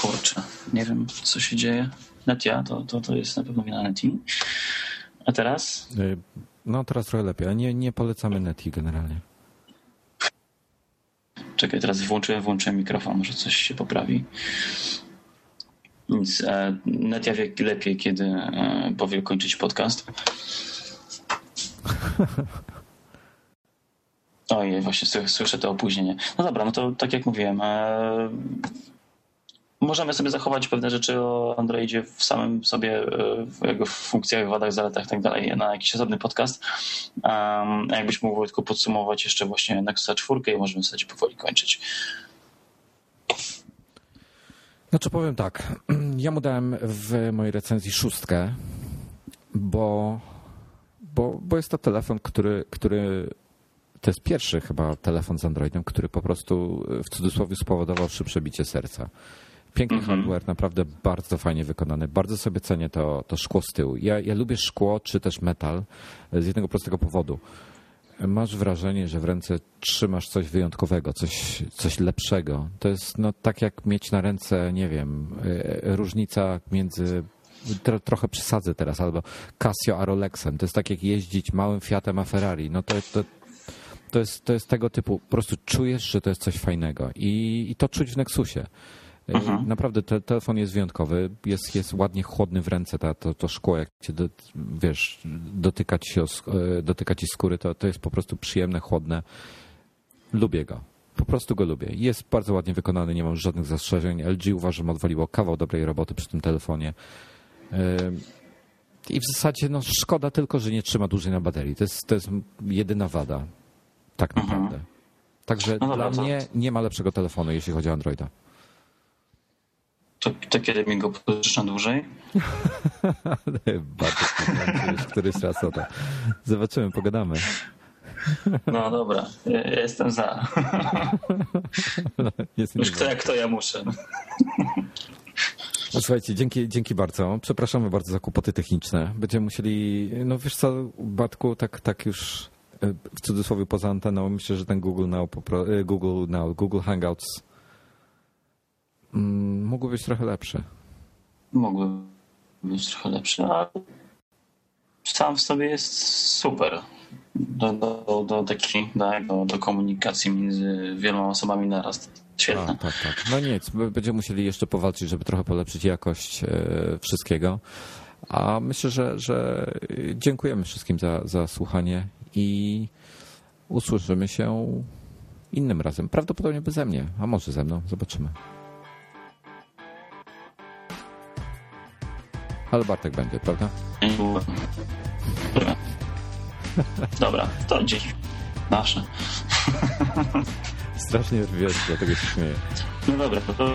Kurczę, nie wiem, co się dzieje. Netia, to, to, to jest na pewno wina Neti. A teraz? Y, no, teraz trochę lepiej, ale nie, nie polecamy Neti generalnie. Czekaj, teraz włączyłem, włączyłem mikrofon, może coś się poprawi. Nic. E, Netia wie lepiej, kiedy e, powie kończyć podcast. Ojej, właśnie słyszę to opóźnienie. No dobra, no to tak jak mówiłem, e, możemy sobie zachować pewne rzeczy o Androidzie w samym sobie, e, w jego funkcjach, wadach, zaletach i tak dalej na jakiś osobny podcast. Jakbyś mógł tylko podsumować jeszcze właśnie Nexusa 4 i możemy sobie powoli kończyć. Znaczy powiem tak, ja mu dałem w mojej recenzji szóstkę, bo, bo, bo jest to telefon, który, który to jest pierwszy chyba telefon z Androidem, który po prostu w cudzysłowie spowodował szybsze bicie serca. Piękny mm -hmm. hardware, naprawdę bardzo fajnie wykonany. Bardzo sobie cenię to, to szkło z tyłu. Ja, ja lubię szkło czy też metal z jednego prostego powodu. Masz wrażenie, że w ręce trzymasz coś wyjątkowego, coś, coś lepszego. To jest no, tak jak mieć na ręce, nie wiem, e, różnica między trochę przesadzę teraz, albo Casio a Rolexem. To jest tak jak jeździć małym Fiatem a Ferrari. No to, to, to, jest, to jest tego typu, po prostu czujesz, że to jest coś fajnego i, i to czuć w Nexusie. Mhm. Naprawdę te, telefon jest wyjątkowy, jest, jest ładnie chłodny w ręce, ta, to, to szkło, jak cię, do, wiesz, dotyka ci, się, e, dotyka ci skóry, to, to jest po prostu przyjemne, chłodne. Lubię go. Po prostu go lubię. Jest bardzo ładnie wykonany, nie mam żadnych zastrzeżeń. LG uważam odwaliło kawał dobrej roboty przy tym telefonie. I w zasadzie no, szkoda tylko, że nie trzyma dłużej na baterii. To jest, to jest jedyna wada. Tak mhm. naprawdę. Także No dla mnie nie ma lepszego telefonu, jeśli chodzi o Androida. To, to kiedy mi go pożyczysz na dłużej? Bardzo już któryś raz o to. Zobaczymy, pogadamy. No dobra, ja, ja jestem za. Jest Już kto jak to ja muszę. No, Słuchajcie, dzięki, dzięki bardzo. Przepraszamy bardzo za kłopoty techniczne. Będziemy musieli, no wiesz co, Batku, tak, tak już e, w cudzysłowie poza anteną, myślę, że ten Google Now, e, Google Now, Google Hangouts mm, mógł być trochę lepszy. Mógłby być trochę lepszy, ale sam w sobie jest super. Do, do, do, takiej, do, do komunikacji między wieloma osobami naraz. Świetne. A, tak, tak. No nic, będziemy musieli jeszcze powalczyć, żeby trochę polepszyć jakość e, wszystkiego. A myślę, że, że dziękujemy wszystkim za, za słuchanie i usłyszymy się innym razem. Prawdopodobnie beze mnie, a może ze mną, zobaczymy. Ale Bartek będzie, prawda? Dobra. Dobra, to dziś nasze. Strasznie wiesz, dlatego się śmieję. No dobra, to, to.